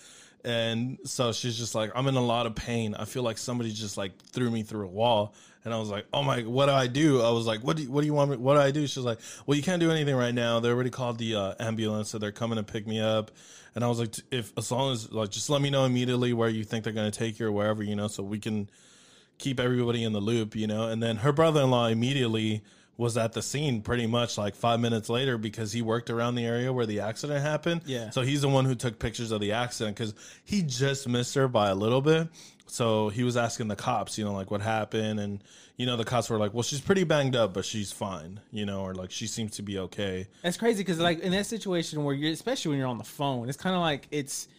[SPEAKER 2] and so she's just like, I'm in a lot of pain. I feel like somebody just like threw me through a wall. And I was like, "Oh my, what do I do?" I was like, "What do you, what do you want me? What do I do?" She's like, "Well, you can't do anything right now. They already called the uh, ambulance, so they're coming to pick me up." And I was like, "If as long as like, just let me know immediately where you think they're going to take you or wherever, you know, so we can keep everybody in the loop, you know." And then her brother-in-law immediately was at the scene pretty much like five minutes later because he worked around the area where the accident happened.
[SPEAKER 1] Yeah.
[SPEAKER 2] So he's the one who took pictures of the accident because he just missed her by a little bit. So he was asking the cops, you know, like what happened. And, you know, the cops were like, well, she's pretty banged up, but she's fine, you know, or like she seems to be okay.
[SPEAKER 1] That's crazy because like in that situation where you're especially when you're on the phone, it's kind of like it's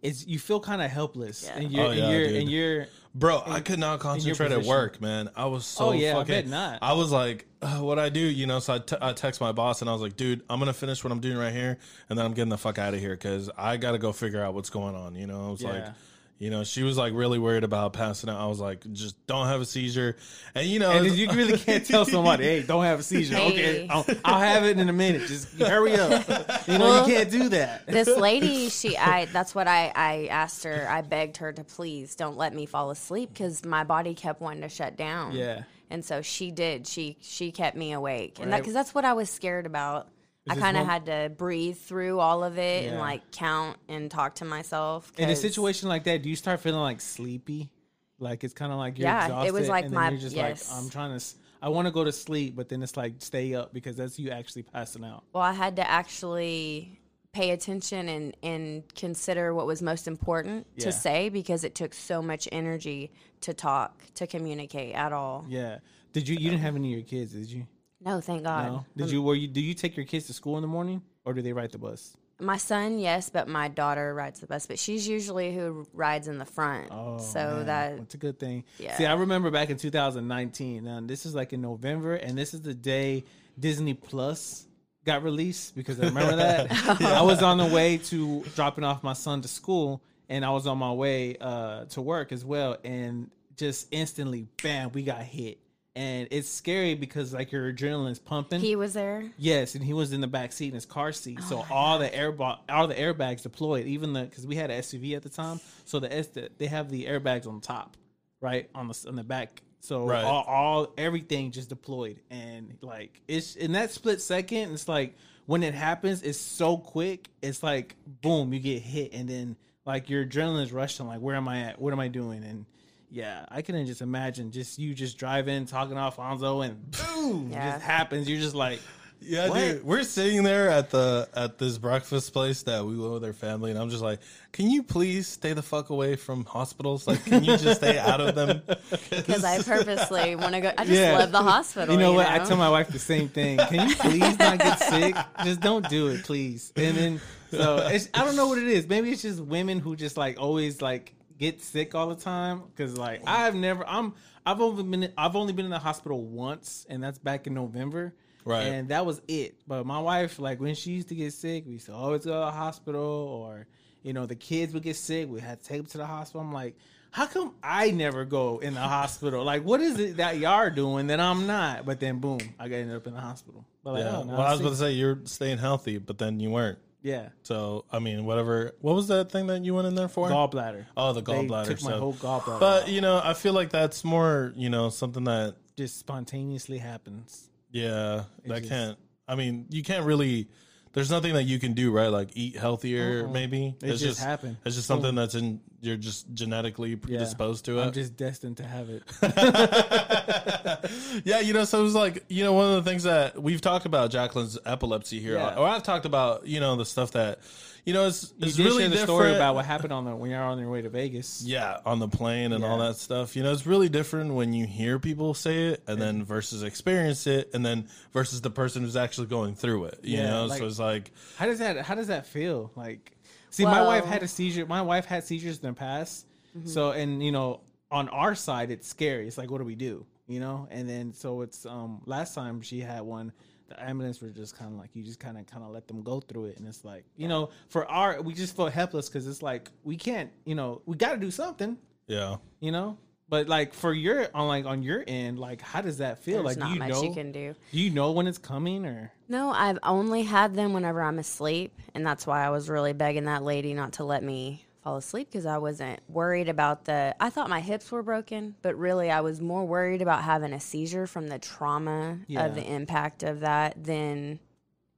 [SPEAKER 1] it's you feel kind of helpless
[SPEAKER 7] Yeah.
[SPEAKER 1] and you're
[SPEAKER 2] Oh, yeah,
[SPEAKER 1] and you're
[SPEAKER 2] dude.
[SPEAKER 1] and you're
[SPEAKER 2] Bro, I could not concentrate at work, man. I was so
[SPEAKER 1] Oh, yeah, I
[SPEAKER 2] fucking.
[SPEAKER 1] bet not.
[SPEAKER 2] I was like, uh, what I do, you know? So I, t- I text my boss and I was like, dude, I'm gonna finish what I'm doing right here, and then I'm getting the fuck out of here because I got to go figure out what's going on. You know, I was like,
[SPEAKER 1] Yeah.
[SPEAKER 2] You know, she was like really worried about passing out. I was like, just don't have a seizure. And you know,
[SPEAKER 1] And you really can't tell somebody, "Hey, don't have a seizure."
[SPEAKER 7] Hey.
[SPEAKER 1] Okay, I'll, I'll have it in a minute. Just hurry up. You know,
[SPEAKER 7] Well,
[SPEAKER 1] you can't do that.
[SPEAKER 7] this lady she i that's what i i asked her i begged her to please don't let me fall asleep because my body kept wanting to shut down
[SPEAKER 1] Yeah.
[SPEAKER 7] and so she did she she kept me awake and that because that's what i was scared about i kind of had to breathe through all of it and like count and talk to myself
[SPEAKER 1] In a situation like that, do you start feeling like sleepy? Like it's kind of like you're
[SPEAKER 7] Yeah,
[SPEAKER 1] exhausted.
[SPEAKER 7] it was like
[SPEAKER 1] and
[SPEAKER 7] my-
[SPEAKER 1] you're just
[SPEAKER 7] yes.
[SPEAKER 1] like I'm trying to. I want to go to sleep, but then it's like stay up because that's you actually passing out.
[SPEAKER 7] well i had to actually pay attention and and consider what was most important
[SPEAKER 1] Yeah.
[SPEAKER 7] to say because it took so much energy to talk to communicate at all
[SPEAKER 1] Yeah. Did you? You didn't have any of your kids, did you?
[SPEAKER 7] No thank god
[SPEAKER 1] No. Did you? Were you? Do you take your kids to school in the morning, or do they ride the bus?
[SPEAKER 7] My son, yes, but my daughter rides the bus. But she's usually who rides in the front.
[SPEAKER 1] Oh,
[SPEAKER 7] so
[SPEAKER 1] man.
[SPEAKER 7] that
[SPEAKER 1] it's a good thing.
[SPEAKER 7] Yeah.
[SPEAKER 1] See, I remember back in 2019. And this is like in November, and this is the day Disney Plus got released because I remember that I was on the way to dropping off my son to school, and I was on my way uh, to work as well, and just instantly, bam, we got hit. And it's scary because like your adrenaline's pumping.
[SPEAKER 7] he was there.
[SPEAKER 1] Yes, and he was in the back seat in his car seat. Oh so all the air all the airbags deployed. Even the because we had an SUV at the time, so the S they have the airbags on top, right on the on the back. So
[SPEAKER 2] Right.
[SPEAKER 1] all, all everything just deployed, and like it's in that split second. It's like when it happens, it's so quick. It's like boom, you get hit, and then like your adrenaline is rushing. Like where am I at? What am I doing? And yeah, I can just imagine just you just driving, talking to Alfonso, and boom, it just happens. You're just like.
[SPEAKER 2] Yeah,
[SPEAKER 1] What?
[SPEAKER 2] dude. We're sitting there at the at this breakfast place that we went with our family, and I'm just like, "Can you please stay the fuck away from hospitals? Like, can you just stay out of them?"
[SPEAKER 7] Because I purposely want to go. I just
[SPEAKER 1] Yeah.
[SPEAKER 7] love the hospital.
[SPEAKER 1] You know what? I tell my wife the same thing. Can you please not get sick? Just don't do it, please. And then so it's, I don't know what it is. Maybe it's just women who just like always like get sick all the time. Because like I've never, I'm, I've only been, I've only been in the hospital once, and that's back in November.
[SPEAKER 2] Right.
[SPEAKER 1] And that was it. But my wife, like when she used to get sick, we used to always go to the hospital, or you know, the kids would get sick. We had to take them to the hospital. I'm like. How come I never go in the hospital? Like, what is it that y'all are doing that I'm not? But then, boom, I got ended up in the hospital. But like,
[SPEAKER 2] Yeah.
[SPEAKER 1] oh,
[SPEAKER 2] well, I was
[SPEAKER 1] see-
[SPEAKER 2] about to say you're staying healthy, but then you weren't.
[SPEAKER 1] Yeah,
[SPEAKER 2] So I mean, whatever. What was that thing that you went in there for?
[SPEAKER 1] gallbladder.
[SPEAKER 2] Oh, the gallbladder.
[SPEAKER 1] They took my
[SPEAKER 2] so-
[SPEAKER 1] whole gallbladder.
[SPEAKER 2] But
[SPEAKER 1] out.
[SPEAKER 2] you know, I feel like that's more, you know, something that
[SPEAKER 1] just spontaneously happens.
[SPEAKER 2] yeah, that
[SPEAKER 1] just-
[SPEAKER 2] can't. I mean, you can't really. There's nothing that you can do, right? Like eat healthier, uh-uh. maybe.
[SPEAKER 1] It just happened.
[SPEAKER 2] It's just something that's in. You're just genetically predisposed to it.
[SPEAKER 1] I'm just destined to have it.
[SPEAKER 2] yeah, you know, so it was like, you know, one of the things that we've talked about Jacqueline's epilepsy here,
[SPEAKER 1] Yeah.
[SPEAKER 2] or I've talked about, you know, the stuff that, you know, it's,
[SPEAKER 1] You
[SPEAKER 2] it's
[SPEAKER 1] did
[SPEAKER 2] really
[SPEAKER 1] the
[SPEAKER 2] different.
[SPEAKER 1] story about what happened on the when you're on your way to Vegas.
[SPEAKER 2] yeah, on the plane and all that stuff. You know, it's really different when you hear people say it and then versus experience it and then versus the person who's actually going through it. You
[SPEAKER 1] Yeah,
[SPEAKER 2] know,
[SPEAKER 1] like-
[SPEAKER 2] so it's like,
[SPEAKER 1] How does that How does that feel? Like, see, my wife had a seizure. My wife had seizures in the past.
[SPEAKER 7] Mm-hmm.
[SPEAKER 1] So, and you know, on our side, it's scary. It's like, what do we do? You know, and then so it's um last time she had one. The ambulance were just kind of like you just kind of kind of let them go through it, and it's like you know, for our we just felt helpless because it's like we can't, you know, we got to do something,
[SPEAKER 2] yeah.
[SPEAKER 1] you know. But like for your on like on your end, like how does that feel?
[SPEAKER 7] There's
[SPEAKER 1] like
[SPEAKER 7] not
[SPEAKER 1] you
[SPEAKER 7] much
[SPEAKER 1] know,
[SPEAKER 7] you can do.
[SPEAKER 1] do you know when it's coming or?
[SPEAKER 7] No, I've only had them whenever I'm asleep, and that's why I was really begging that lady not to let me fall asleep because I wasn't worried about the. I thought my hips were broken, but really I was more worried about having a seizure from the trauma
[SPEAKER 1] Yeah.
[SPEAKER 7] of the impact of that than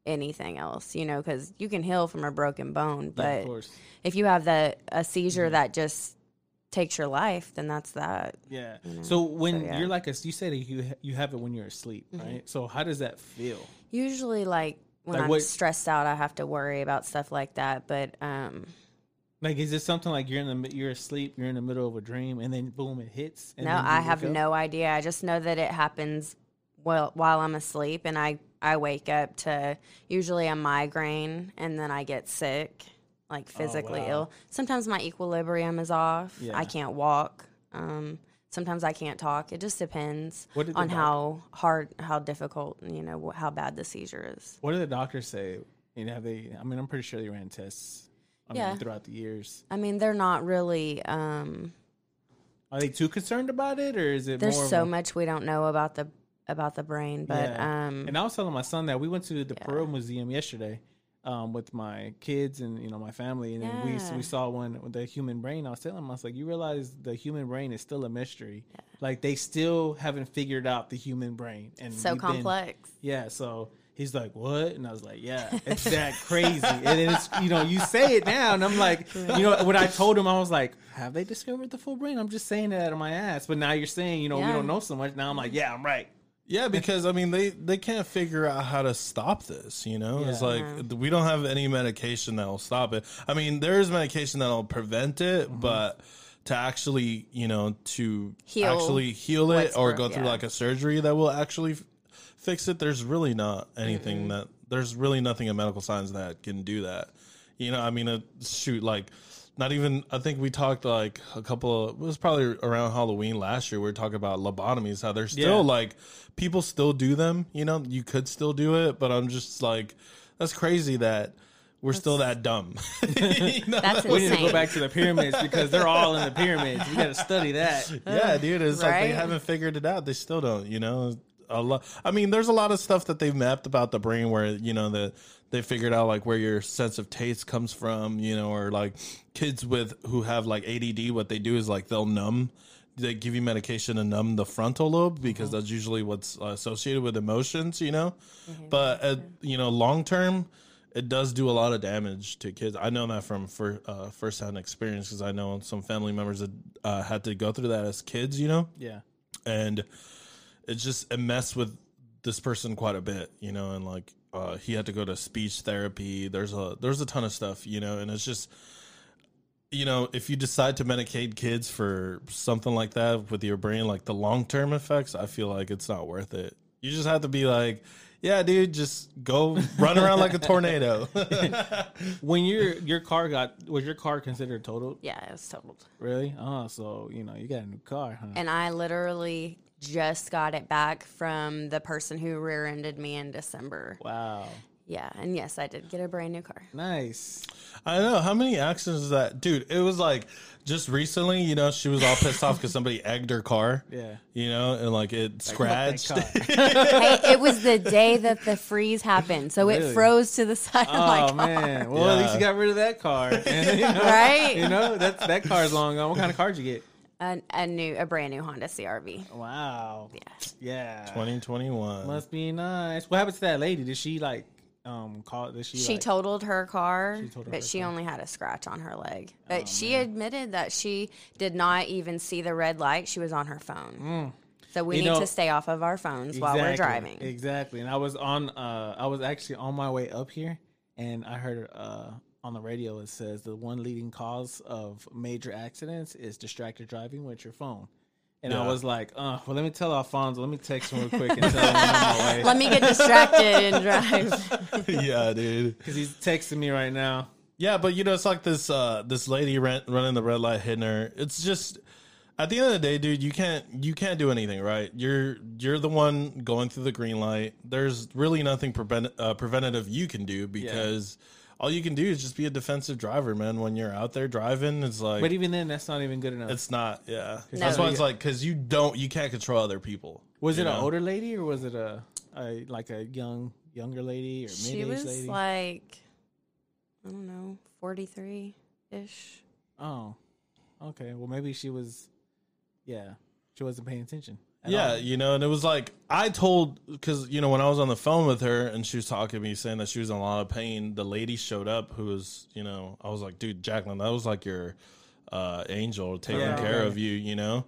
[SPEAKER 7] anything else. You know, because you can heal from a broken bone,
[SPEAKER 1] Yeah,
[SPEAKER 7] but
[SPEAKER 1] of course.
[SPEAKER 7] if you have the a seizure mm-hmm. that just takes your life, then that's that.
[SPEAKER 1] Yeah.
[SPEAKER 7] know?
[SPEAKER 1] So when
[SPEAKER 7] So, yeah. Mm-hmm.
[SPEAKER 1] you're like a, you say that you you have it when you're asleep, right? So how does that feel?
[SPEAKER 7] Usually, like when
[SPEAKER 1] Like
[SPEAKER 7] I'm
[SPEAKER 1] what-
[SPEAKER 7] stressed out, I have to worry about stuff like that. But um,
[SPEAKER 1] Like, is it something like you're in the you're asleep, you're in the middle of a dream, and then boom, it hits? And
[SPEAKER 7] no, I have
[SPEAKER 1] up?
[SPEAKER 7] no idea. I just know that it happens while while I'm asleep, and I I wake up to usually a migraine, and then I get sick, like physically
[SPEAKER 1] Oh, wow.
[SPEAKER 7] ill. Sometimes my equilibrium is off.
[SPEAKER 1] Yeah.
[SPEAKER 7] I can't walk. Um, sometimes I can't talk. It just depends
[SPEAKER 1] What did the
[SPEAKER 7] on how hard, how difficult, you know, how bad the seizure is.
[SPEAKER 1] What did the doctors say? You know, have they? I mean, I'm pretty sure they ran tests. I
[SPEAKER 7] Yeah.
[SPEAKER 1] mean, throughout the years.
[SPEAKER 7] I mean, they're not really. Um,
[SPEAKER 1] Are they too concerned about it, or is it
[SPEAKER 7] there's so
[SPEAKER 1] a-
[SPEAKER 7] much we don't know about the about the brain, but
[SPEAKER 1] Yeah.
[SPEAKER 7] um,
[SPEAKER 1] and I was telling my son that we went to the
[SPEAKER 7] Yeah.
[SPEAKER 1] Perot Museum yesterday um, with my kids and you know my family, and then we we saw one with the human brain. I was telling him, I was like, you realize the human brain is still a mystery. Like they still haven't figured out the human brain, and
[SPEAKER 7] so
[SPEAKER 1] we've been-
[SPEAKER 7] complex.
[SPEAKER 1] yeah, so. He's like, what? And I was like, yeah, it's that crazy. And then it's, you know, you say it now, and I'm like, you know, when I told him, I was like, have they discovered the full brain? I'm just saying that out of my ass. But now you're saying, you know, we don't know so much. Now I'm like, yeah, I'm right.
[SPEAKER 2] Yeah, because I mean they they can't figure out how to stop this. You know, it's
[SPEAKER 1] Yeah.
[SPEAKER 2] like we don't have any medication that'll stop it. I mean, there is medication that'll prevent it,
[SPEAKER 1] Mm-hmm.
[SPEAKER 2] but to actually, you know, to
[SPEAKER 7] Heal
[SPEAKER 2] actually heal it or go through
[SPEAKER 7] yeah.
[SPEAKER 2] like a surgery that will actually f- fix it, there's really not anything that there's really nothing in medical science that can do that. You know, I mean, uh, shoot, like. Not even. I think we talked like a couple of. It was probably around Halloween last year. We were talking about lobotomies. How they're still
[SPEAKER 1] Yeah.
[SPEAKER 2] like people still do them. You know, you could still do it, but I'm just like, that's crazy that we're still that dumb. You know?
[SPEAKER 7] That's
[SPEAKER 1] We need to go back to the pyramids because they're all in the pyramids. We got to study that.
[SPEAKER 2] yeah, dude, it's like they haven't figured it out. They still don't. You know, a lot. I mean, there's a lot of stuff that they've mapped about the brain where you know that they figured out like where your sense of taste comes from. You know, or like kids with who have like ADD, what they do is like they'll numb. They give you medication to numb the frontal lobe because that's usually what's associated with emotions. You know, but uh, you know, long term. It does do a lot of damage to kids. I know that from fir- uh, first-hand experience because I know some family members that uh, had to go through that as kids. You know,
[SPEAKER 1] Yeah.
[SPEAKER 2] and it just it messed with this person quite a bit, you know, and like uh, he had to go to speech therapy. There's a there's a ton of stuff, you know, and it's just you know if you decide to medicate kids for something like that with your brain, like the long term effects, I feel like it's not worth it. You just have to be like. Yeah, dude, just go run around like a tornado.
[SPEAKER 1] When your your car got was your car considered totaled?
[SPEAKER 7] Yeah, it was totaled.
[SPEAKER 1] Really? Oh, so you know you got a new car, huh?
[SPEAKER 7] And I literally just got it back from the person who rear-ended me in December.
[SPEAKER 1] Wow.
[SPEAKER 7] Yeah, and yes, I did get a brand new car.
[SPEAKER 1] Nice.
[SPEAKER 2] I know how many accidents is that, dude. It was like just recently, you know, she was all pissed off because somebody egged her car.
[SPEAKER 1] Yeah.
[SPEAKER 2] you know, and like it scratched.
[SPEAKER 7] Hey, it was the day that the freeze happened, so
[SPEAKER 1] Really?
[SPEAKER 7] it froze to the side of my
[SPEAKER 1] Oh
[SPEAKER 7] car.
[SPEAKER 1] man. Well, at least you got rid of that car. And, you know,
[SPEAKER 7] Right?
[SPEAKER 1] You know that's that car's long gone. What kind of car did you get?
[SPEAKER 7] A, a new, a brand new Honda CRV.
[SPEAKER 1] Wow.
[SPEAKER 7] Yeah.
[SPEAKER 1] Yeah.
[SPEAKER 2] Twenty twenty one.
[SPEAKER 1] Must be nice. What happened to that lady? Did she like um call? Did she?
[SPEAKER 7] She
[SPEAKER 1] like,
[SPEAKER 7] totaled her car,
[SPEAKER 1] totaled
[SPEAKER 7] but
[SPEAKER 1] her
[SPEAKER 7] she
[SPEAKER 1] car.
[SPEAKER 7] only had a scratch on her leg. But she admitted that she did not even see the red light. She was on her phone. So we
[SPEAKER 1] Mm. You
[SPEAKER 7] need
[SPEAKER 1] know-
[SPEAKER 7] to stay off of our phones while we're driving.
[SPEAKER 1] Exactly. And I was on. uh I was actually on my way up here, and I heard uh on the radio it says the one leading cause of major accidents is distracted driving with your phone. And I was like, uh, well, let me tell Alfonso. Let me text him real quick and tell him I'm on my way.
[SPEAKER 7] Let me get distracted and drive.
[SPEAKER 2] yeah, dude.
[SPEAKER 1] Because he's texting me right now.
[SPEAKER 2] Yeah, but you know, it's like this uh this lady ran, running the red light hitting her. It's just at the end of the day, dude, you can't you can't do anything, right? You're you're the one going through the green light. There's really nothing prevent, uh, preventative you can do because all you can do is just be a defensive driver, man. When you're out there driving, it's like
[SPEAKER 1] But even then, that's not even good enough.
[SPEAKER 2] it's not. Yeah,
[SPEAKER 7] No.
[SPEAKER 2] that's why it's like because you don't you can't control other people.
[SPEAKER 1] was
[SPEAKER 2] you
[SPEAKER 1] it an
[SPEAKER 2] know?
[SPEAKER 1] older lady or was it a, a like a young younger lady or mid
[SPEAKER 7] She
[SPEAKER 1] aged
[SPEAKER 7] was
[SPEAKER 1] lady?
[SPEAKER 7] like, I don't know, 43 ish.
[SPEAKER 1] oh, okay. Well, maybe she was. Yeah, she wasn't paying attention.
[SPEAKER 2] Yeah,
[SPEAKER 1] all.
[SPEAKER 2] you know, and it was like I told because you know when I was on the phone with her and she was talking to me saying that she was in a lot of pain. The lady showed up who was, you know, I was like, dude, Jacqueline, that was like your uh, angel taking
[SPEAKER 1] Yeah.
[SPEAKER 2] care of you, you know.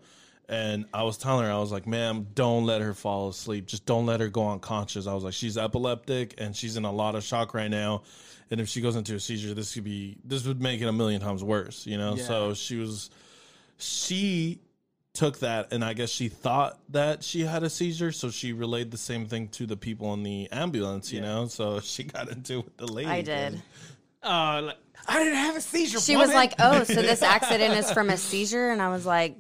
[SPEAKER 2] And I was telling her, I was like, ma'am, don't let her fall asleep. Just don't let her go unconscious. I was like, she's epileptic and she's in a lot of shock right now. And if she goes into a seizure, this could be, this would make it a million times worse, you know?
[SPEAKER 1] Yeah.
[SPEAKER 2] So she was, she took that and I guess she thought that she had a seizure, so she relayed the same thing to the people in the ambulance, you know. So she got into it with the lady.
[SPEAKER 7] I did.
[SPEAKER 1] Oh, uh, like, I didn't have a seizure.
[SPEAKER 7] She was like, "Oh, so this accident is from a seizure?" And I was like,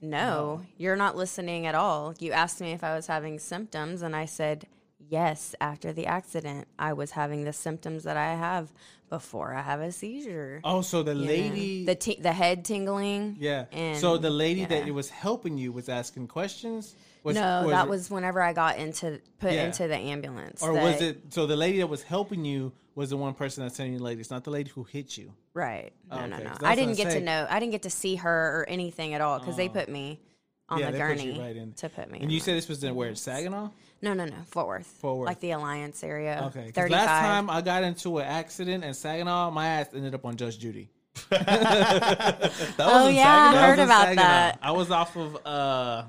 [SPEAKER 7] "No, you're not listening at all. You asked me if I was having symptoms, and I said yes, after the accident, I was having the symptoms that I have before I have a seizure.
[SPEAKER 1] Oh, so the
[SPEAKER 7] you know?
[SPEAKER 1] lady,
[SPEAKER 7] the ti- the head tingling.
[SPEAKER 1] yeah.
[SPEAKER 7] And,
[SPEAKER 1] so the lady that
[SPEAKER 7] yeah.
[SPEAKER 1] it was helping you was asking questions. Was,
[SPEAKER 7] no, that
[SPEAKER 1] it-
[SPEAKER 7] was whenever I got into put
[SPEAKER 1] Yeah.
[SPEAKER 7] into the ambulance.
[SPEAKER 1] Or was it so the lady that was helping you was the one person that's telling you lady? It's not the lady who hit you.
[SPEAKER 7] right? No,
[SPEAKER 1] Oh,
[SPEAKER 7] no,
[SPEAKER 1] okay,
[SPEAKER 7] no.
[SPEAKER 1] 'cause
[SPEAKER 7] I didn't get
[SPEAKER 1] I
[SPEAKER 7] to know. I didn't get to see her or anything at all because they oh. put me on
[SPEAKER 1] Yeah,
[SPEAKER 7] the gurney
[SPEAKER 1] right
[SPEAKER 7] to put me.
[SPEAKER 1] And you said this was in where. Saginaw?
[SPEAKER 7] No, no, no. Fort Worth.
[SPEAKER 1] Fort Worth.
[SPEAKER 7] Like the Alliance area.
[SPEAKER 1] Okay. 'cause
[SPEAKER 7] Thirty-five.
[SPEAKER 1] Last time I got into an accident in Saginaw, my ass ended up on Judge Judy.
[SPEAKER 2] That
[SPEAKER 7] Oh,
[SPEAKER 2] in
[SPEAKER 7] yeah, I
[SPEAKER 2] Saginaw?
[SPEAKER 7] heard
[SPEAKER 1] was in
[SPEAKER 7] about
[SPEAKER 1] Saginaw.
[SPEAKER 7] that.
[SPEAKER 1] I was off of uh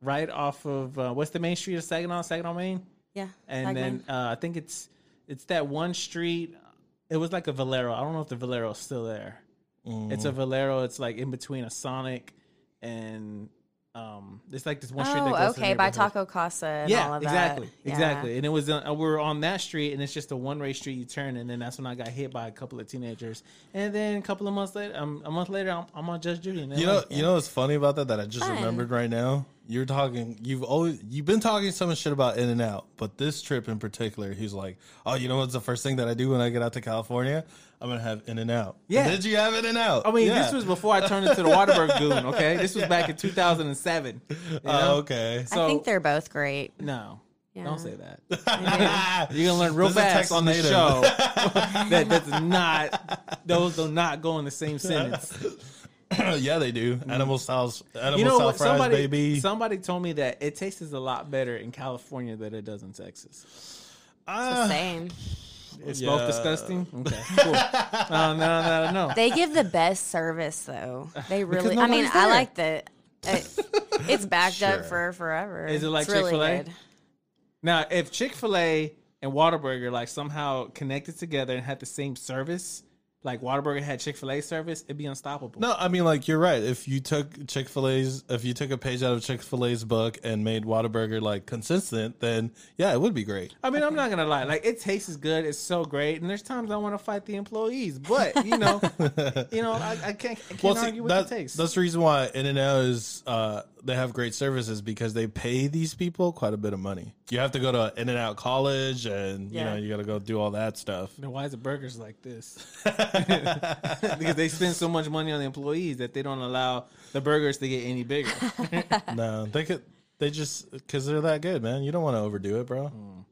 [SPEAKER 1] right off of uh, what's the main street of Saginaw, Saginaw, Maine?
[SPEAKER 7] yeah.
[SPEAKER 1] And then uh, I think it's it's that one street. It was like a Valero. I don't know if the Valero is still there. It's
[SPEAKER 2] Mm.
[SPEAKER 1] a Valero. It's like in between a Sonic and um. It's like this one street. that
[SPEAKER 7] Oh,
[SPEAKER 1] goes to
[SPEAKER 7] okay. By. Taco Casa and
[SPEAKER 1] Yeah,
[SPEAKER 7] all of
[SPEAKER 1] exactly,
[SPEAKER 7] that. Yeah.
[SPEAKER 1] exactly. And it was uh, we were on that street, and it's just a one way street you turn, and then that's when I got hit by a couple of teenagers. And then a couple of months later, um, a month later, I'm, I'm on Judge Judy. And
[SPEAKER 2] You know,
[SPEAKER 1] like,
[SPEAKER 2] you know what's funny about that? That I just
[SPEAKER 7] Fun.
[SPEAKER 2] remembered right now. You're talking. You've always you've been talking so much shit about In and Out, but this trip in particular, he's like, "Oh, you know what's the first thing that I do when I get out to California? I'm gonna have In and Out."
[SPEAKER 1] Yeah.
[SPEAKER 2] Did you have In and Out?
[SPEAKER 1] I mean, this was before I turned into the Whataburger goon. Okay, this was back in 2007. You oh, know?
[SPEAKER 2] Oh, okay.
[SPEAKER 1] So
[SPEAKER 7] I think they're both great.
[SPEAKER 1] no.
[SPEAKER 7] Yeah.
[SPEAKER 1] Don't say that. You're gonna learn real
[SPEAKER 2] This
[SPEAKER 1] fast on the show that that's not those do not go in the same sentence.
[SPEAKER 2] yeah, they do. Animal style, animal
[SPEAKER 1] You know
[SPEAKER 2] style
[SPEAKER 1] what?
[SPEAKER 2] fries,
[SPEAKER 1] Somebody
[SPEAKER 2] baby.
[SPEAKER 1] somebody told me that it tastes a lot better in California than it does in Texas.
[SPEAKER 2] Ah,
[SPEAKER 7] The same.
[SPEAKER 1] It's
[SPEAKER 2] Yeah.
[SPEAKER 1] both disgusting. Okay, cool. no, no, no, no.
[SPEAKER 7] They give the best service though. They really. I mean,
[SPEAKER 1] nobody's
[SPEAKER 7] I like the. It, it's backed up for forever.
[SPEAKER 1] Is it like Chick-fil-A?
[SPEAKER 7] good.
[SPEAKER 1] Now, if Chick Fil A and Whataburger like somehow connected together and had the same service, like Whataburger had Chick Fil A service, it'd be unstoppable.
[SPEAKER 2] No, I mean like you're right. If you took Chick Fil A's, if you took a page out of Chick Fil A's book and made Whataburger like consistent, then yeah, it would be great.
[SPEAKER 1] I mean, I'm not gonna lie. Like, it tastes good. It's so great, and there's times I want to fight the employees, but you know, you know, I, I can't, I can't
[SPEAKER 2] Well, see,
[SPEAKER 1] argue with
[SPEAKER 2] that-
[SPEAKER 1] the taste.
[SPEAKER 2] that's the reason why In and Out is uh, they have great services because they pay these people quite a bit of money. You have to go to In and Out College, and you know you got to go do all that stuff.
[SPEAKER 1] Then why is the burgers like this? because they spend so much money on the employees that they don't allow the burgers to get any bigger.
[SPEAKER 2] no, they could. They just because they're that good, man. You don't want to overdo it, bro. Mm.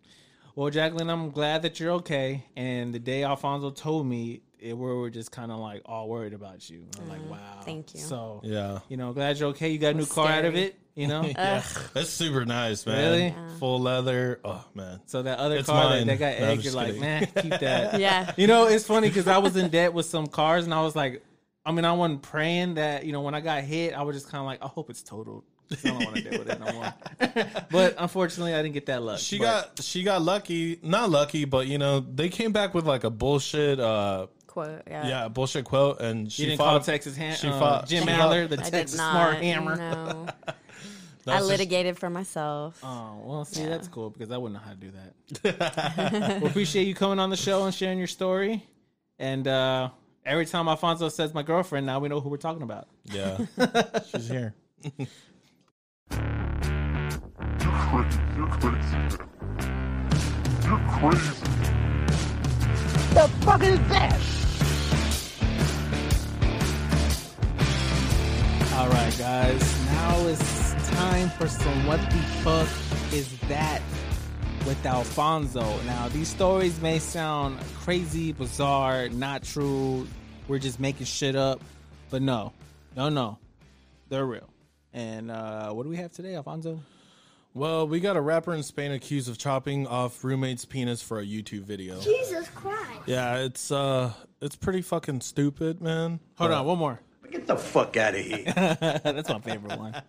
[SPEAKER 1] Well, Jacqueline, I'm glad that you're okay. And the day Alfonso told me, it, we were just kind of like all worried about you. I'm like, wow.
[SPEAKER 7] thank you.
[SPEAKER 1] So,
[SPEAKER 2] Yeah.
[SPEAKER 1] you know, glad you're okay. You got a new car out of it, you know?
[SPEAKER 2] Yeah, that's super nice, man.
[SPEAKER 1] Really?
[SPEAKER 2] Full leather. Oh man.
[SPEAKER 1] So that other
[SPEAKER 2] It's
[SPEAKER 1] car that,
[SPEAKER 2] mine.
[SPEAKER 1] that got
[SPEAKER 2] No, I'm
[SPEAKER 1] you're
[SPEAKER 2] just
[SPEAKER 1] like,
[SPEAKER 2] kidding.
[SPEAKER 1] man, keep that.
[SPEAKER 7] Yeah.
[SPEAKER 1] You know, it's funny because I was in debt with some cars, and I was like, I mean, I wasn't praying that you know when I got hit, I was just kind of like, I hope it's totaled. 'cause I don't want to deal with it no more. but unfortunately, I didn't get that luck.
[SPEAKER 2] She
[SPEAKER 1] But
[SPEAKER 2] got she got lucky, not lucky, but you know they came back with like a bullshit, uh,
[SPEAKER 7] Quote. Yeah.
[SPEAKER 2] yeah, bullshit quote, and she
[SPEAKER 1] You didn't
[SPEAKER 2] fought
[SPEAKER 1] call Texas ham-
[SPEAKER 2] she
[SPEAKER 1] uh,
[SPEAKER 2] fought-
[SPEAKER 1] Jim
[SPEAKER 2] she
[SPEAKER 1] Adler,
[SPEAKER 2] fought-
[SPEAKER 1] the
[SPEAKER 7] I did
[SPEAKER 1] Texas
[SPEAKER 7] not.
[SPEAKER 1] Smart Hammer.
[SPEAKER 7] No.
[SPEAKER 2] That
[SPEAKER 7] I
[SPEAKER 2] was just-
[SPEAKER 7] litigated for myself.
[SPEAKER 1] Oh well, see that's cool because I wouldn't know how to do that. well, appreciate you coming on the show and sharing your story. And uh, every time Alfonso says my girlfriend, now we know who we're talking about.
[SPEAKER 2] yeah, she's here.
[SPEAKER 8] crazy. You're crazy. You're crazy.
[SPEAKER 4] The fuck is that?
[SPEAKER 1] All right, guys. Now it's time for some what the fuck is that with Alfonso. Now, these stories may sound crazy, bizarre, not true. We're just making shit up, but no, no, no, they're real. And uh, what do we have today, Alfonso?
[SPEAKER 2] Well, we got a rapper in Spain accused of chopping off roommate's penis for a YouTube video.
[SPEAKER 3] Jesus Christ.
[SPEAKER 2] Yeah, it's uh, it's pretty fucking stupid, man.
[SPEAKER 1] Hold
[SPEAKER 2] But-
[SPEAKER 1] on, one more.
[SPEAKER 5] Get the fuck out of here.
[SPEAKER 1] That's my favorite one.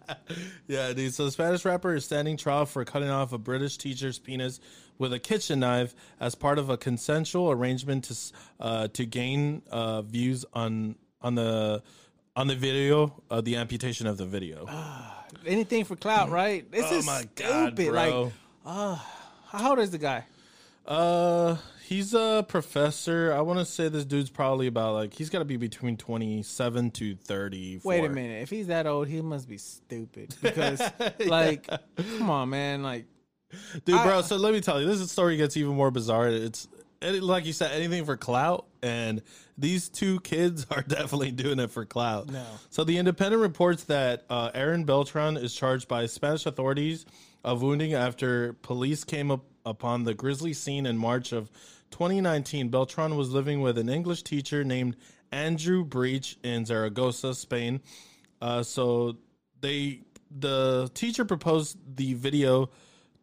[SPEAKER 2] Yeah, dude. So the Spanish rapper is standing trial for cutting off a British teacher's penis with a kitchen knife as part of a consensual arrangement to uh, to gain uh, views on on the on the video of the amputation of the video.
[SPEAKER 1] Anything for clout, right? This
[SPEAKER 2] oh
[SPEAKER 1] is
[SPEAKER 2] my
[SPEAKER 1] stupid.
[SPEAKER 2] god, bro!
[SPEAKER 1] Like, how old is the guy?
[SPEAKER 2] Uh, he's a professor. I want to say this dude's probably about like he's got to be between twenty seven to thirty.
[SPEAKER 1] Wait a minute. If he's that old, he must be stupid. Because, like, come on, man. Like,
[SPEAKER 2] Dude, bro. So let me tell you, this story gets even more bizarre. It's it, like you said, anything for clout, and these two kids are definitely doing it for clout.
[SPEAKER 1] No.
[SPEAKER 2] So the Independent reports that uh, Aaron Beltran is charged by Spanish authorities of wounding after police came up upon the grisly scene in March of 2019. Beltran was living with an English teacher named Andrew Breach in Zaragoza, Spain. Uh, so they the teacher proposed the video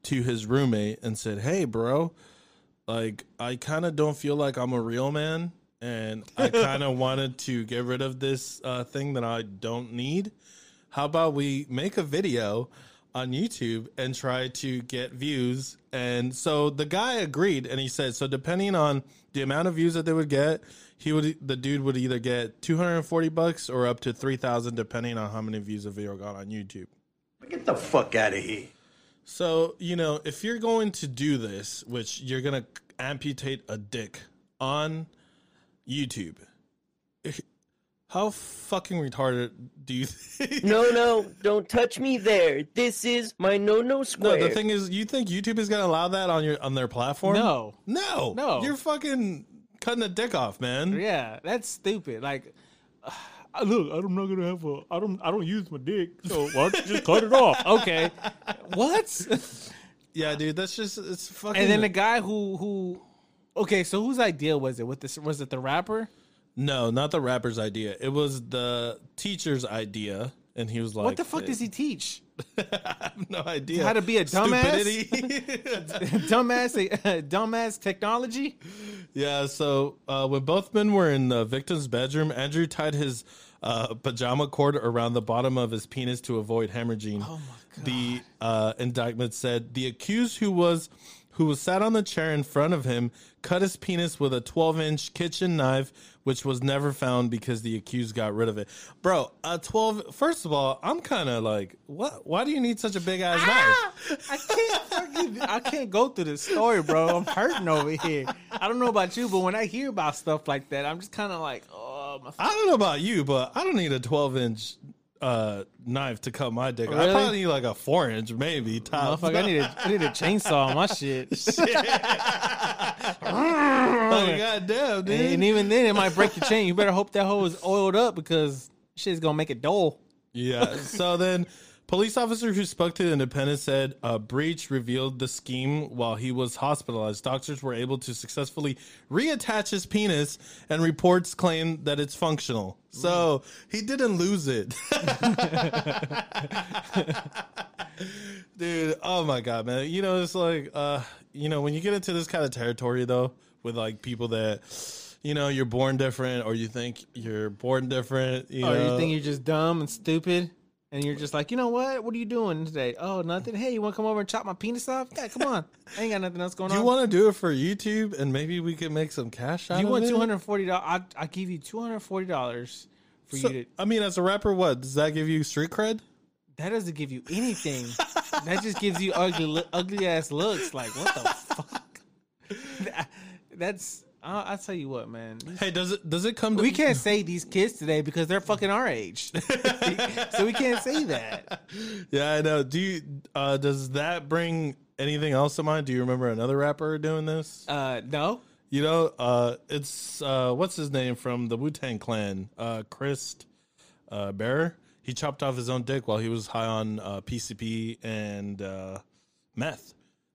[SPEAKER 2] to his roommate and said, "Hey, bro, like I kind of don't feel like I'm a real man, and I kind of wanted to get rid of this uh, thing that I don't need. How about we make a video?" On YouTube and try to get views. And so the guy agreed and he said, so depending on the amount of views that they would get, he would the dude would either get 240 bucks or up to 3000 depending on how many views the video got on YouTube.
[SPEAKER 9] Get the fuck out of here.
[SPEAKER 2] So, you know, if you're going to do this, which you're going to amputate a dick on YouTube, how fucking retarded do you think?
[SPEAKER 10] No, no, don't touch me there. This is my no no square.
[SPEAKER 2] No, the thing is, you think YouTube is going to allow that on your on their platform?
[SPEAKER 1] No.
[SPEAKER 2] no,
[SPEAKER 1] No.
[SPEAKER 2] You're fucking cutting a dick off, man.
[SPEAKER 1] Yeah, that's stupid. Like, uh, look, I'm not gonna have a. I don't. I don't use my dick, so why don't you just cut it off? Okay, what?
[SPEAKER 2] Yeah, dude, that's just it's fucking.
[SPEAKER 1] and then the guy who who, okay, so whose idea was it? With this, was it the rapper?
[SPEAKER 2] No, not the rapper's idea. It was the teacher's idea, and he was like,
[SPEAKER 1] what the fuck does he teach?
[SPEAKER 2] I have no idea.
[SPEAKER 1] How to be a dumbass? Dumbass, dumbass technology.
[SPEAKER 2] Yeah, so uh, when both men were in the victim's bedroom, Andrew tied his uh, pajama cord around the bottom of his penis to avoid hemorrhaging. Oh my god! The uh, indictment said the accused, who was who was sat on the chair in front of him, cut his penis with a 12-inch kitchen knife, which was never found because the accused got rid of it. Bro, a 12. First of all, I'm kind of like, what? Why do you need such a big ass ah! knife?
[SPEAKER 1] I can't fucking, I can't go through this story, bro. I'm hurting over here. I don't know about you, but when I hear about stuff like that, I'm just kind of like, oh my.
[SPEAKER 2] I don't know about you, but I don't need a 12 inch uh, knife to cut my dick. I probably need like a four inch, maybe. Top.
[SPEAKER 1] Motherfucker, I need a, I need a chainsaw on my shit.
[SPEAKER 2] Like, God damn, dude.
[SPEAKER 1] And even then, it might break your chain. You better hope that hole is oiled up because shit's gonna make it dull.
[SPEAKER 2] Yeah. So then, police officer who spoke to the Independent said a breach revealed the scheme while he was hospitalized. Doctors were able to successfully reattach his penis, and reports claim that it's functional. So he didn't lose it. Dude, oh my god, man. You know, it's like uh, you know, when you get into this kind of territory though, with like people that you know, you're born different or you think you're born different, you
[SPEAKER 1] Or
[SPEAKER 2] know.
[SPEAKER 1] Oh, you think you're just dumb and stupid, and you're just like, you know what? What are you doing today? Oh, nothing. Hey, you want to come over and chop my penis off? Yeah, come on. I ain't got nothing else going
[SPEAKER 2] Do you want to do it for YouTube and maybe we can make some cash out of it?
[SPEAKER 1] you want two hundred forty dollars? I I give you two hundred forty dollars for
[SPEAKER 2] So,
[SPEAKER 1] you to.
[SPEAKER 2] I mean, as a rapper, what does that give you street cred?
[SPEAKER 1] That doesn't give you anything. that just gives you ugly, ugly ass looks. Like what the fuck? That- That's. I'll, I'll tell you what, man.
[SPEAKER 2] Hey, does it does it come to
[SPEAKER 1] We can't say these kids today because they're fucking our age, so we can't say that.
[SPEAKER 2] Yeah, I know. Do you uh does that bring anything else to mind? Do you remember another rapper doing this?
[SPEAKER 1] Uh, no,
[SPEAKER 2] You know, uh it's uh what's his name from the Wu Tang Clan? Uh Christ uh Bearer. He chopped off his own dick while he was high on uh PCP and uh meth.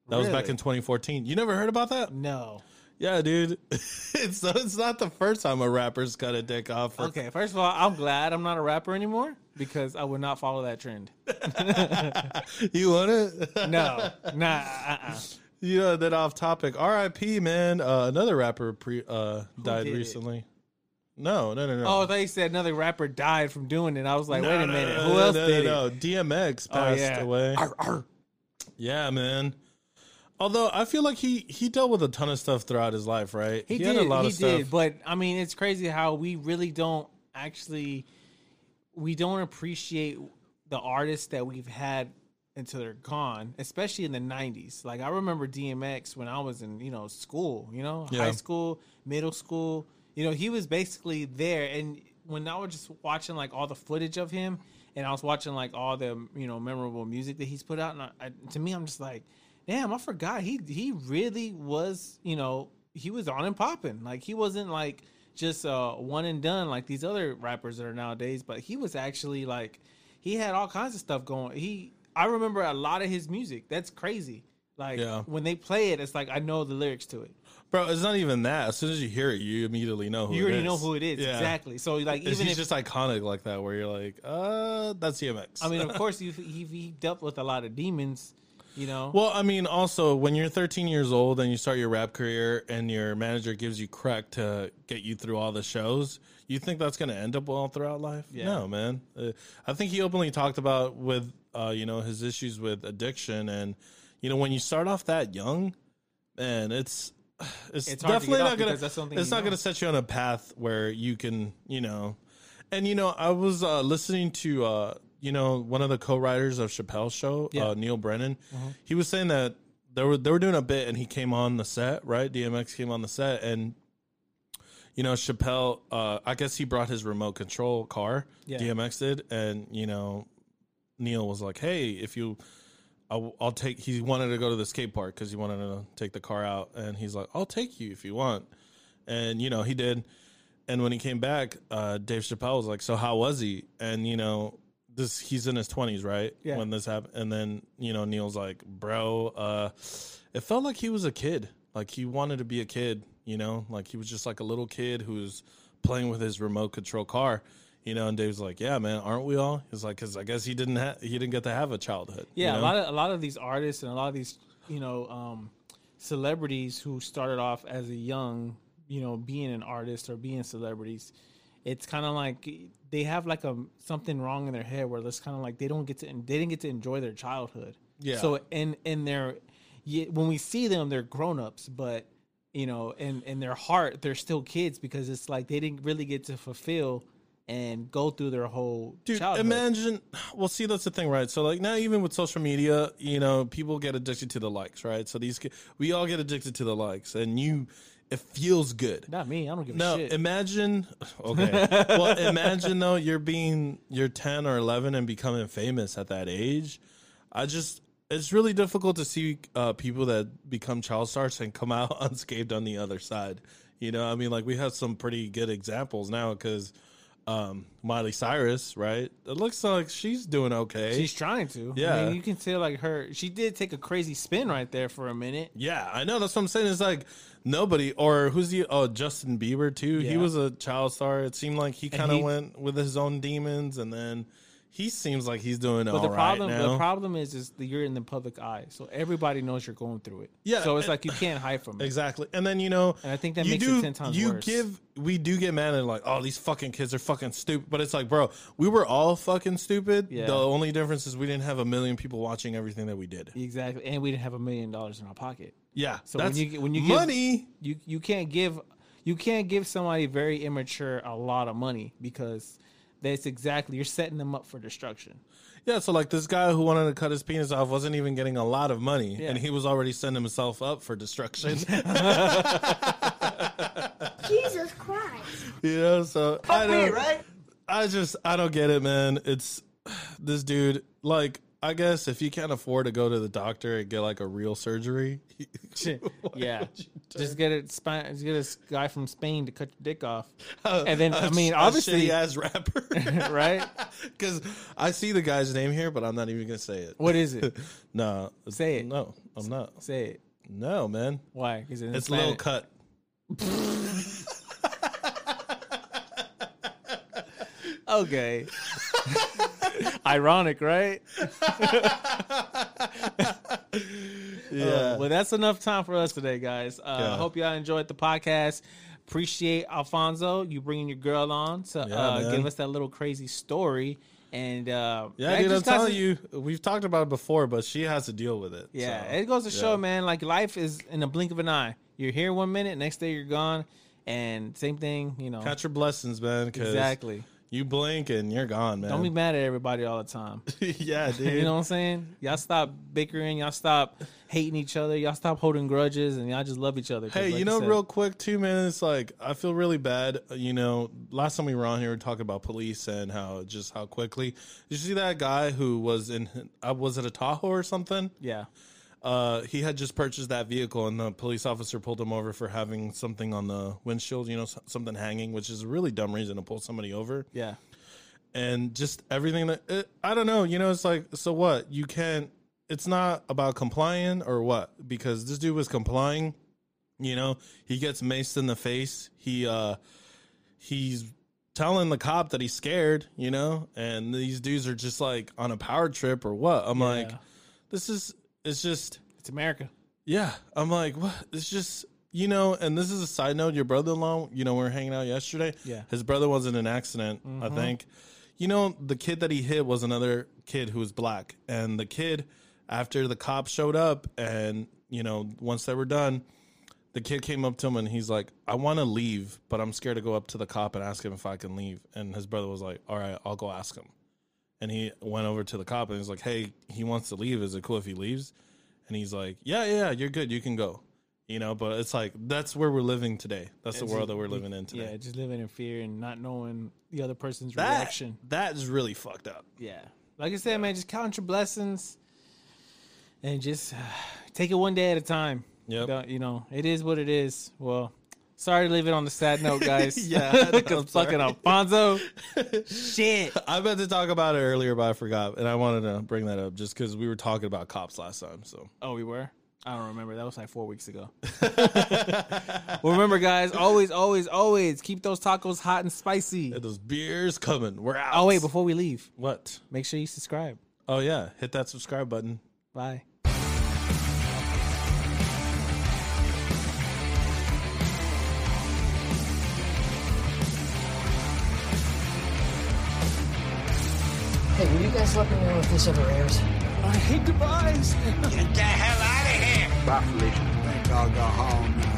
[SPEAKER 2] That was back
[SPEAKER 1] Really?
[SPEAKER 2] in 2014. You never heard about that?
[SPEAKER 1] no.
[SPEAKER 2] Yeah, dude. it's it's not the first time a rapper's cut a dick off. For,
[SPEAKER 1] Okay, first of all, I'm glad I'm not a rapper anymore because I would not follow that trend.
[SPEAKER 2] You want it?
[SPEAKER 1] No, nah, uh-uh.
[SPEAKER 2] You know, that off topic. R.I.P. Man. Uh, another rapper pre uh died
[SPEAKER 1] did it?
[SPEAKER 2] recently. No, no, no, no.
[SPEAKER 1] Oh, they said another rapper died from doing it. I was like,
[SPEAKER 2] No,
[SPEAKER 1] wait a minute,
[SPEAKER 2] no,
[SPEAKER 1] who else
[SPEAKER 2] no,
[SPEAKER 1] did
[SPEAKER 2] no,
[SPEAKER 1] it?
[SPEAKER 2] no. DMX
[SPEAKER 1] Oh
[SPEAKER 2] passed
[SPEAKER 1] yeah,
[SPEAKER 2] away.
[SPEAKER 1] Arr, arr.
[SPEAKER 2] Yeah, man. Although I feel like he he dealt with a ton of stuff throughout his life, right?
[SPEAKER 1] He,
[SPEAKER 2] had
[SPEAKER 1] did.
[SPEAKER 2] a lot
[SPEAKER 1] he
[SPEAKER 2] of stuff.
[SPEAKER 1] did. But I mean, it's crazy how we really don't actually we don't appreciate the artists that we've had until they're gone, especially in the '90s. Like I remember DMX when I was in you know school, you know,
[SPEAKER 2] Yeah.
[SPEAKER 1] high school, middle school. You know, he was basically there. And when I was just watching like all the footage of him, and I was watching like all the you know memorable music that he's put out, and I, I, to me, I'm just like. Damn, I forgot. He he really was, you know, he was on and popping. Like he wasn't like just uh one and done like these other rappers that are nowadays, but he was actually like he had all kinds of stuff going. He I remember a lot of his music. That's crazy. Like
[SPEAKER 2] Yeah.
[SPEAKER 1] when they play it, it's like I know the lyrics to it.
[SPEAKER 2] Bro, it's not even that. As soon as you hear it, you immediately know who
[SPEAKER 1] you
[SPEAKER 2] it
[SPEAKER 1] already
[SPEAKER 2] is.
[SPEAKER 1] know who it is
[SPEAKER 2] Yeah.
[SPEAKER 1] exactly. So like even
[SPEAKER 2] he's
[SPEAKER 1] if
[SPEAKER 2] just iconic like that, where you're like, uh, that's DMX.
[SPEAKER 1] I mean, of course, he, he he dealt with a lot of demons. You know,
[SPEAKER 2] Well, I mean, also when you're 13 years old and you start your rap career, and your manager gives you crack to get you through all the shows, you think that's going to end up well throughout life?
[SPEAKER 1] Yeah.
[SPEAKER 2] No, man. Uh, I think he openly talked about with, uh, you know, his issues with addiction, and you know, when you start off that young, man, it's it's,
[SPEAKER 1] It's
[SPEAKER 2] definitely not gonna it's not gonna set you on a path where you can, you know, and you know, I was uh, listening to uh, you know one of the co-writers of Chappelle's show,
[SPEAKER 1] Yeah.
[SPEAKER 2] uh, Neal Brennan.
[SPEAKER 1] Mhm.
[SPEAKER 2] He was saying that they were they were doing a bit, and he came on the set. Right, DMX came on the set, and you know Chappelle. Uh, I guess he brought his remote control car.
[SPEAKER 1] Yeah.
[SPEAKER 2] DMX did, and you know Neal was like, "Hey, if you." I'll, I'll take. He wanted to go to the skate park because he wanted to take the car out, and he's like, "I'll take you if you want." And you know he did. And when he came back, uh, Dave Chappelle was like, "So how was he?" And you know, this he's in his twenties, right?
[SPEAKER 1] Yeah.
[SPEAKER 2] When this happened, and then you know Neal's like, "Bro, uh, it felt like he was a kid. Like he wanted to be a kid. You know, like he was just like a little kid who was playing with his remote control car." You know, and Dave's like, "Yeah, man, aren't we all?" He's like, "Cause I guess he didn't have he didn't get to have a childhood." you
[SPEAKER 1] Yeah,
[SPEAKER 2] know?
[SPEAKER 1] a lot of a lot of these artists and a lot of these you know um, celebrities who started off as a young you know being an artist or being celebrities, it's kind of like they have like a something wrong in their head where it's kind of like they don't get to they didn't get to enjoy their childhood.
[SPEAKER 2] Yeah.
[SPEAKER 1] So in in their when we see them, they're grown ups, but you know, in in their heart, they're still kids because it's like they didn't really get to fulfill and go through their whole
[SPEAKER 2] Dude,
[SPEAKER 1] childhood.
[SPEAKER 2] imagine. Well, see, that's the thing, right? So, like now, even with social media, you know, people get addicted to the likes, right? So these, we all get addicted to the likes, and you, it feels good.
[SPEAKER 1] Not me. I don't give
[SPEAKER 2] No,
[SPEAKER 1] a shit.
[SPEAKER 2] No, imagine. Okay, well, imagine though you're being you're ten or eleven and becoming famous at that age. I just, it's really difficult to see uh, people that become child stars and come out unscathed on the other side. You know, I mean, like we have some pretty good examples now because um, Miley Cyrus, right? It looks like she's doing okay.
[SPEAKER 1] She's trying to.
[SPEAKER 2] Yeah.
[SPEAKER 1] I mean, you can tell like her. She did take a crazy spin right there for a minute.
[SPEAKER 2] Yeah, I know. That's what I'm saying. It's like nobody, or who's the? Oh, Justin Bieber too. He was a child star. It seemed like he kind of went with his own demons, and then he seems like he's doing
[SPEAKER 1] But
[SPEAKER 2] all
[SPEAKER 1] the
[SPEAKER 2] right
[SPEAKER 1] problem,
[SPEAKER 2] now.
[SPEAKER 1] the problem is, is that you're in the public eye, so everybody knows you're going through it.
[SPEAKER 2] Yeah,
[SPEAKER 1] So it's
[SPEAKER 2] and-
[SPEAKER 1] like you can't hide from it.
[SPEAKER 2] Exactly, and then you know,
[SPEAKER 1] And I think that
[SPEAKER 2] you
[SPEAKER 1] makes
[SPEAKER 2] do,
[SPEAKER 1] it ten times
[SPEAKER 2] you
[SPEAKER 1] worse.
[SPEAKER 2] give, we do get mad at like, oh, these fucking kids are fucking stupid. But it's like, bro, we were all fucking stupid.
[SPEAKER 1] Yeah.
[SPEAKER 2] The only difference is we didn't have a million people watching everything that we did.
[SPEAKER 1] exactly, and we didn't have a million dollars in our pocket.
[SPEAKER 2] Yeah,
[SPEAKER 1] So when you when you
[SPEAKER 2] money.
[SPEAKER 1] give, you you can't give you can't give somebody very immature a lot of money because that's exactly you're setting them up for destruction.
[SPEAKER 2] Yeah, so like this guy who wanted to cut his penis off wasn't even getting a lot of money,
[SPEAKER 1] Yeah.
[SPEAKER 2] and he was already setting himself up for destruction.
[SPEAKER 3] Jesus Christ.
[SPEAKER 2] you know, so I
[SPEAKER 5] me,
[SPEAKER 2] don't,
[SPEAKER 5] right?
[SPEAKER 2] I just I don't get it, man. It's this dude. Like, I guess if you can't afford to go to the doctor and get like a real surgery,
[SPEAKER 1] yeah, just get it. Spi- just get a guy from Spain to cut your dick off,
[SPEAKER 2] Uh,
[SPEAKER 1] and then I mean, obviously,
[SPEAKER 2] as rapper,
[SPEAKER 1] right?
[SPEAKER 2] Because I see the guy's name here, but I'm not even gonna say it.
[SPEAKER 1] What is it?
[SPEAKER 2] no,
[SPEAKER 1] Say it.
[SPEAKER 2] No, I'm not.
[SPEAKER 1] Say it.
[SPEAKER 2] No, man.
[SPEAKER 1] Why? Is it
[SPEAKER 2] It's Lil
[SPEAKER 1] Spanish?
[SPEAKER 2] Cut.
[SPEAKER 1] Okay. Ironic, right?
[SPEAKER 2] Yeah.
[SPEAKER 1] Uh, well, that's enough time for us today, guys. Uh,
[SPEAKER 2] Yeah.
[SPEAKER 1] I hope y'all enjoyed the podcast. Appreciate Alfonso, you bringing your girl on to
[SPEAKER 2] Yeah,
[SPEAKER 1] uh, give us that little crazy story. And uh,
[SPEAKER 2] Yeah, dude, I'm
[SPEAKER 1] just
[SPEAKER 2] telling you, we've talked about it before, but she has to deal with it.
[SPEAKER 1] Yeah,
[SPEAKER 2] so,
[SPEAKER 1] it goes to show,
[SPEAKER 2] yeah.
[SPEAKER 1] man. Like life is in a blink of an eye. You're here one minute, next day you're gone, and same thing. You know,
[SPEAKER 2] catch your blessings, man.
[SPEAKER 1] exactly.
[SPEAKER 2] You blink and you're gone, man.
[SPEAKER 1] Don't be mad at everybody all the time.
[SPEAKER 2] yeah, dude.
[SPEAKER 1] you know what I'm saying? Y'all stop bickering. Y'all stop hating each other. Y'all stop holding grudges, and y'all just love each other.
[SPEAKER 2] Hey,
[SPEAKER 1] like
[SPEAKER 2] you know,
[SPEAKER 1] said-
[SPEAKER 2] real quick, too, man. It's Like, I feel really bad. uh, You know, last time we were on here, we were talking about police and how just how quickly. Did you see that guy who was in? Uh, was it a Tahoe or something?
[SPEAKER 1] yeah,
[SPEAKER 2] Uh, he had just purchased that vehicle, and the police officer pulled him over for having something on the windshield. You know, something hanging, which is a really dumb reason to pull somebody over.
[SPEAKER 1] Yeah.
[SPEAKER 2] and just everything that it, I don't know. You know, it's like so what you can't. It's not about complying or what because this dude was complying. You know, he gets maced in the face. He uh he's telling the cop that he's scared. You know, and these dudes are just like on a power trip or what. I'm like, this is it's just
[SPEAKER 1] It's America.
[SPEAKER 2] yeah, I'm like, what? It's just you know, and this is a side note. Your brother-in-law, you know, we were hanging out yesterday.
[SPEAKER 1] Yeah.
[SPEAKER 2] his brother was in an accident. I
[SPEAKER 1] Mhm.
[SPEAKER 2] think. You know, the kid that he hit was another kid who was black, and the kid, after the cops showed up, and you know, once they were done, the kid came up to him and he's like, "I want to leave, but I'm scared to go up to the cop and ask him if I can leave." And his brother was like, "All right, I'll go ask him." And he went over to the cop and he's like, "Hey, he wants to leave. Is it cool if he leaves?" And he's like, "Yeah, yeah, yeah, you're good. You can go." You know, but it's like that's where we're living today. That's the world
[SPEAKER 1] just-
[SPEAKER 2] that we're living in today.
[SPEAKER 1] Yeah, just living in fear and not knowing the other person's
[SPEAKER 2] that
[SPEAKER 1] reaction.
[SPEAKER 2] that is really fucked up.
[SPEAKER 1] Yeah. Like I said, man, just count your blessings and just uh, take it one day at a time. Yeah, You know, it is what it is. Well, sorry to leave it on the sad note, guys.
[SPEAKER 2] Yeah,
[SPEAKER 1] because fucking Alfonso. Shit.
[SPEAKER 2] I meant to talk about it earlier, but I forgot, and I wanted to bring that up just because we were talking about cops last time. So
[SPEAKER 1] Oh, we were? I don't remember. That was like four weeks ago. well, remember, guys, always, always, always keep those tacos hot and spicy.
[SPEAKER 2] those beers coming. We're out.
[SPEAKER 1] Oh, wait, before we leave,
[SPEAKER 2] what?
[SPEAKER 1] make sure you subscribe.
[SPEAKER 2] Oh yeah, hit that subscribe button.
[SPEAKER 1] Bye.
[SPEAKER 11] You guys let me know if this ever airs?
[SPEAKER 4] I hate goodbyes.
[SPEAKER 9] Get the hell out of here!
[SPEAKER 4] Bye, Felicia.
[SPEAKER 12] think I'll go home now.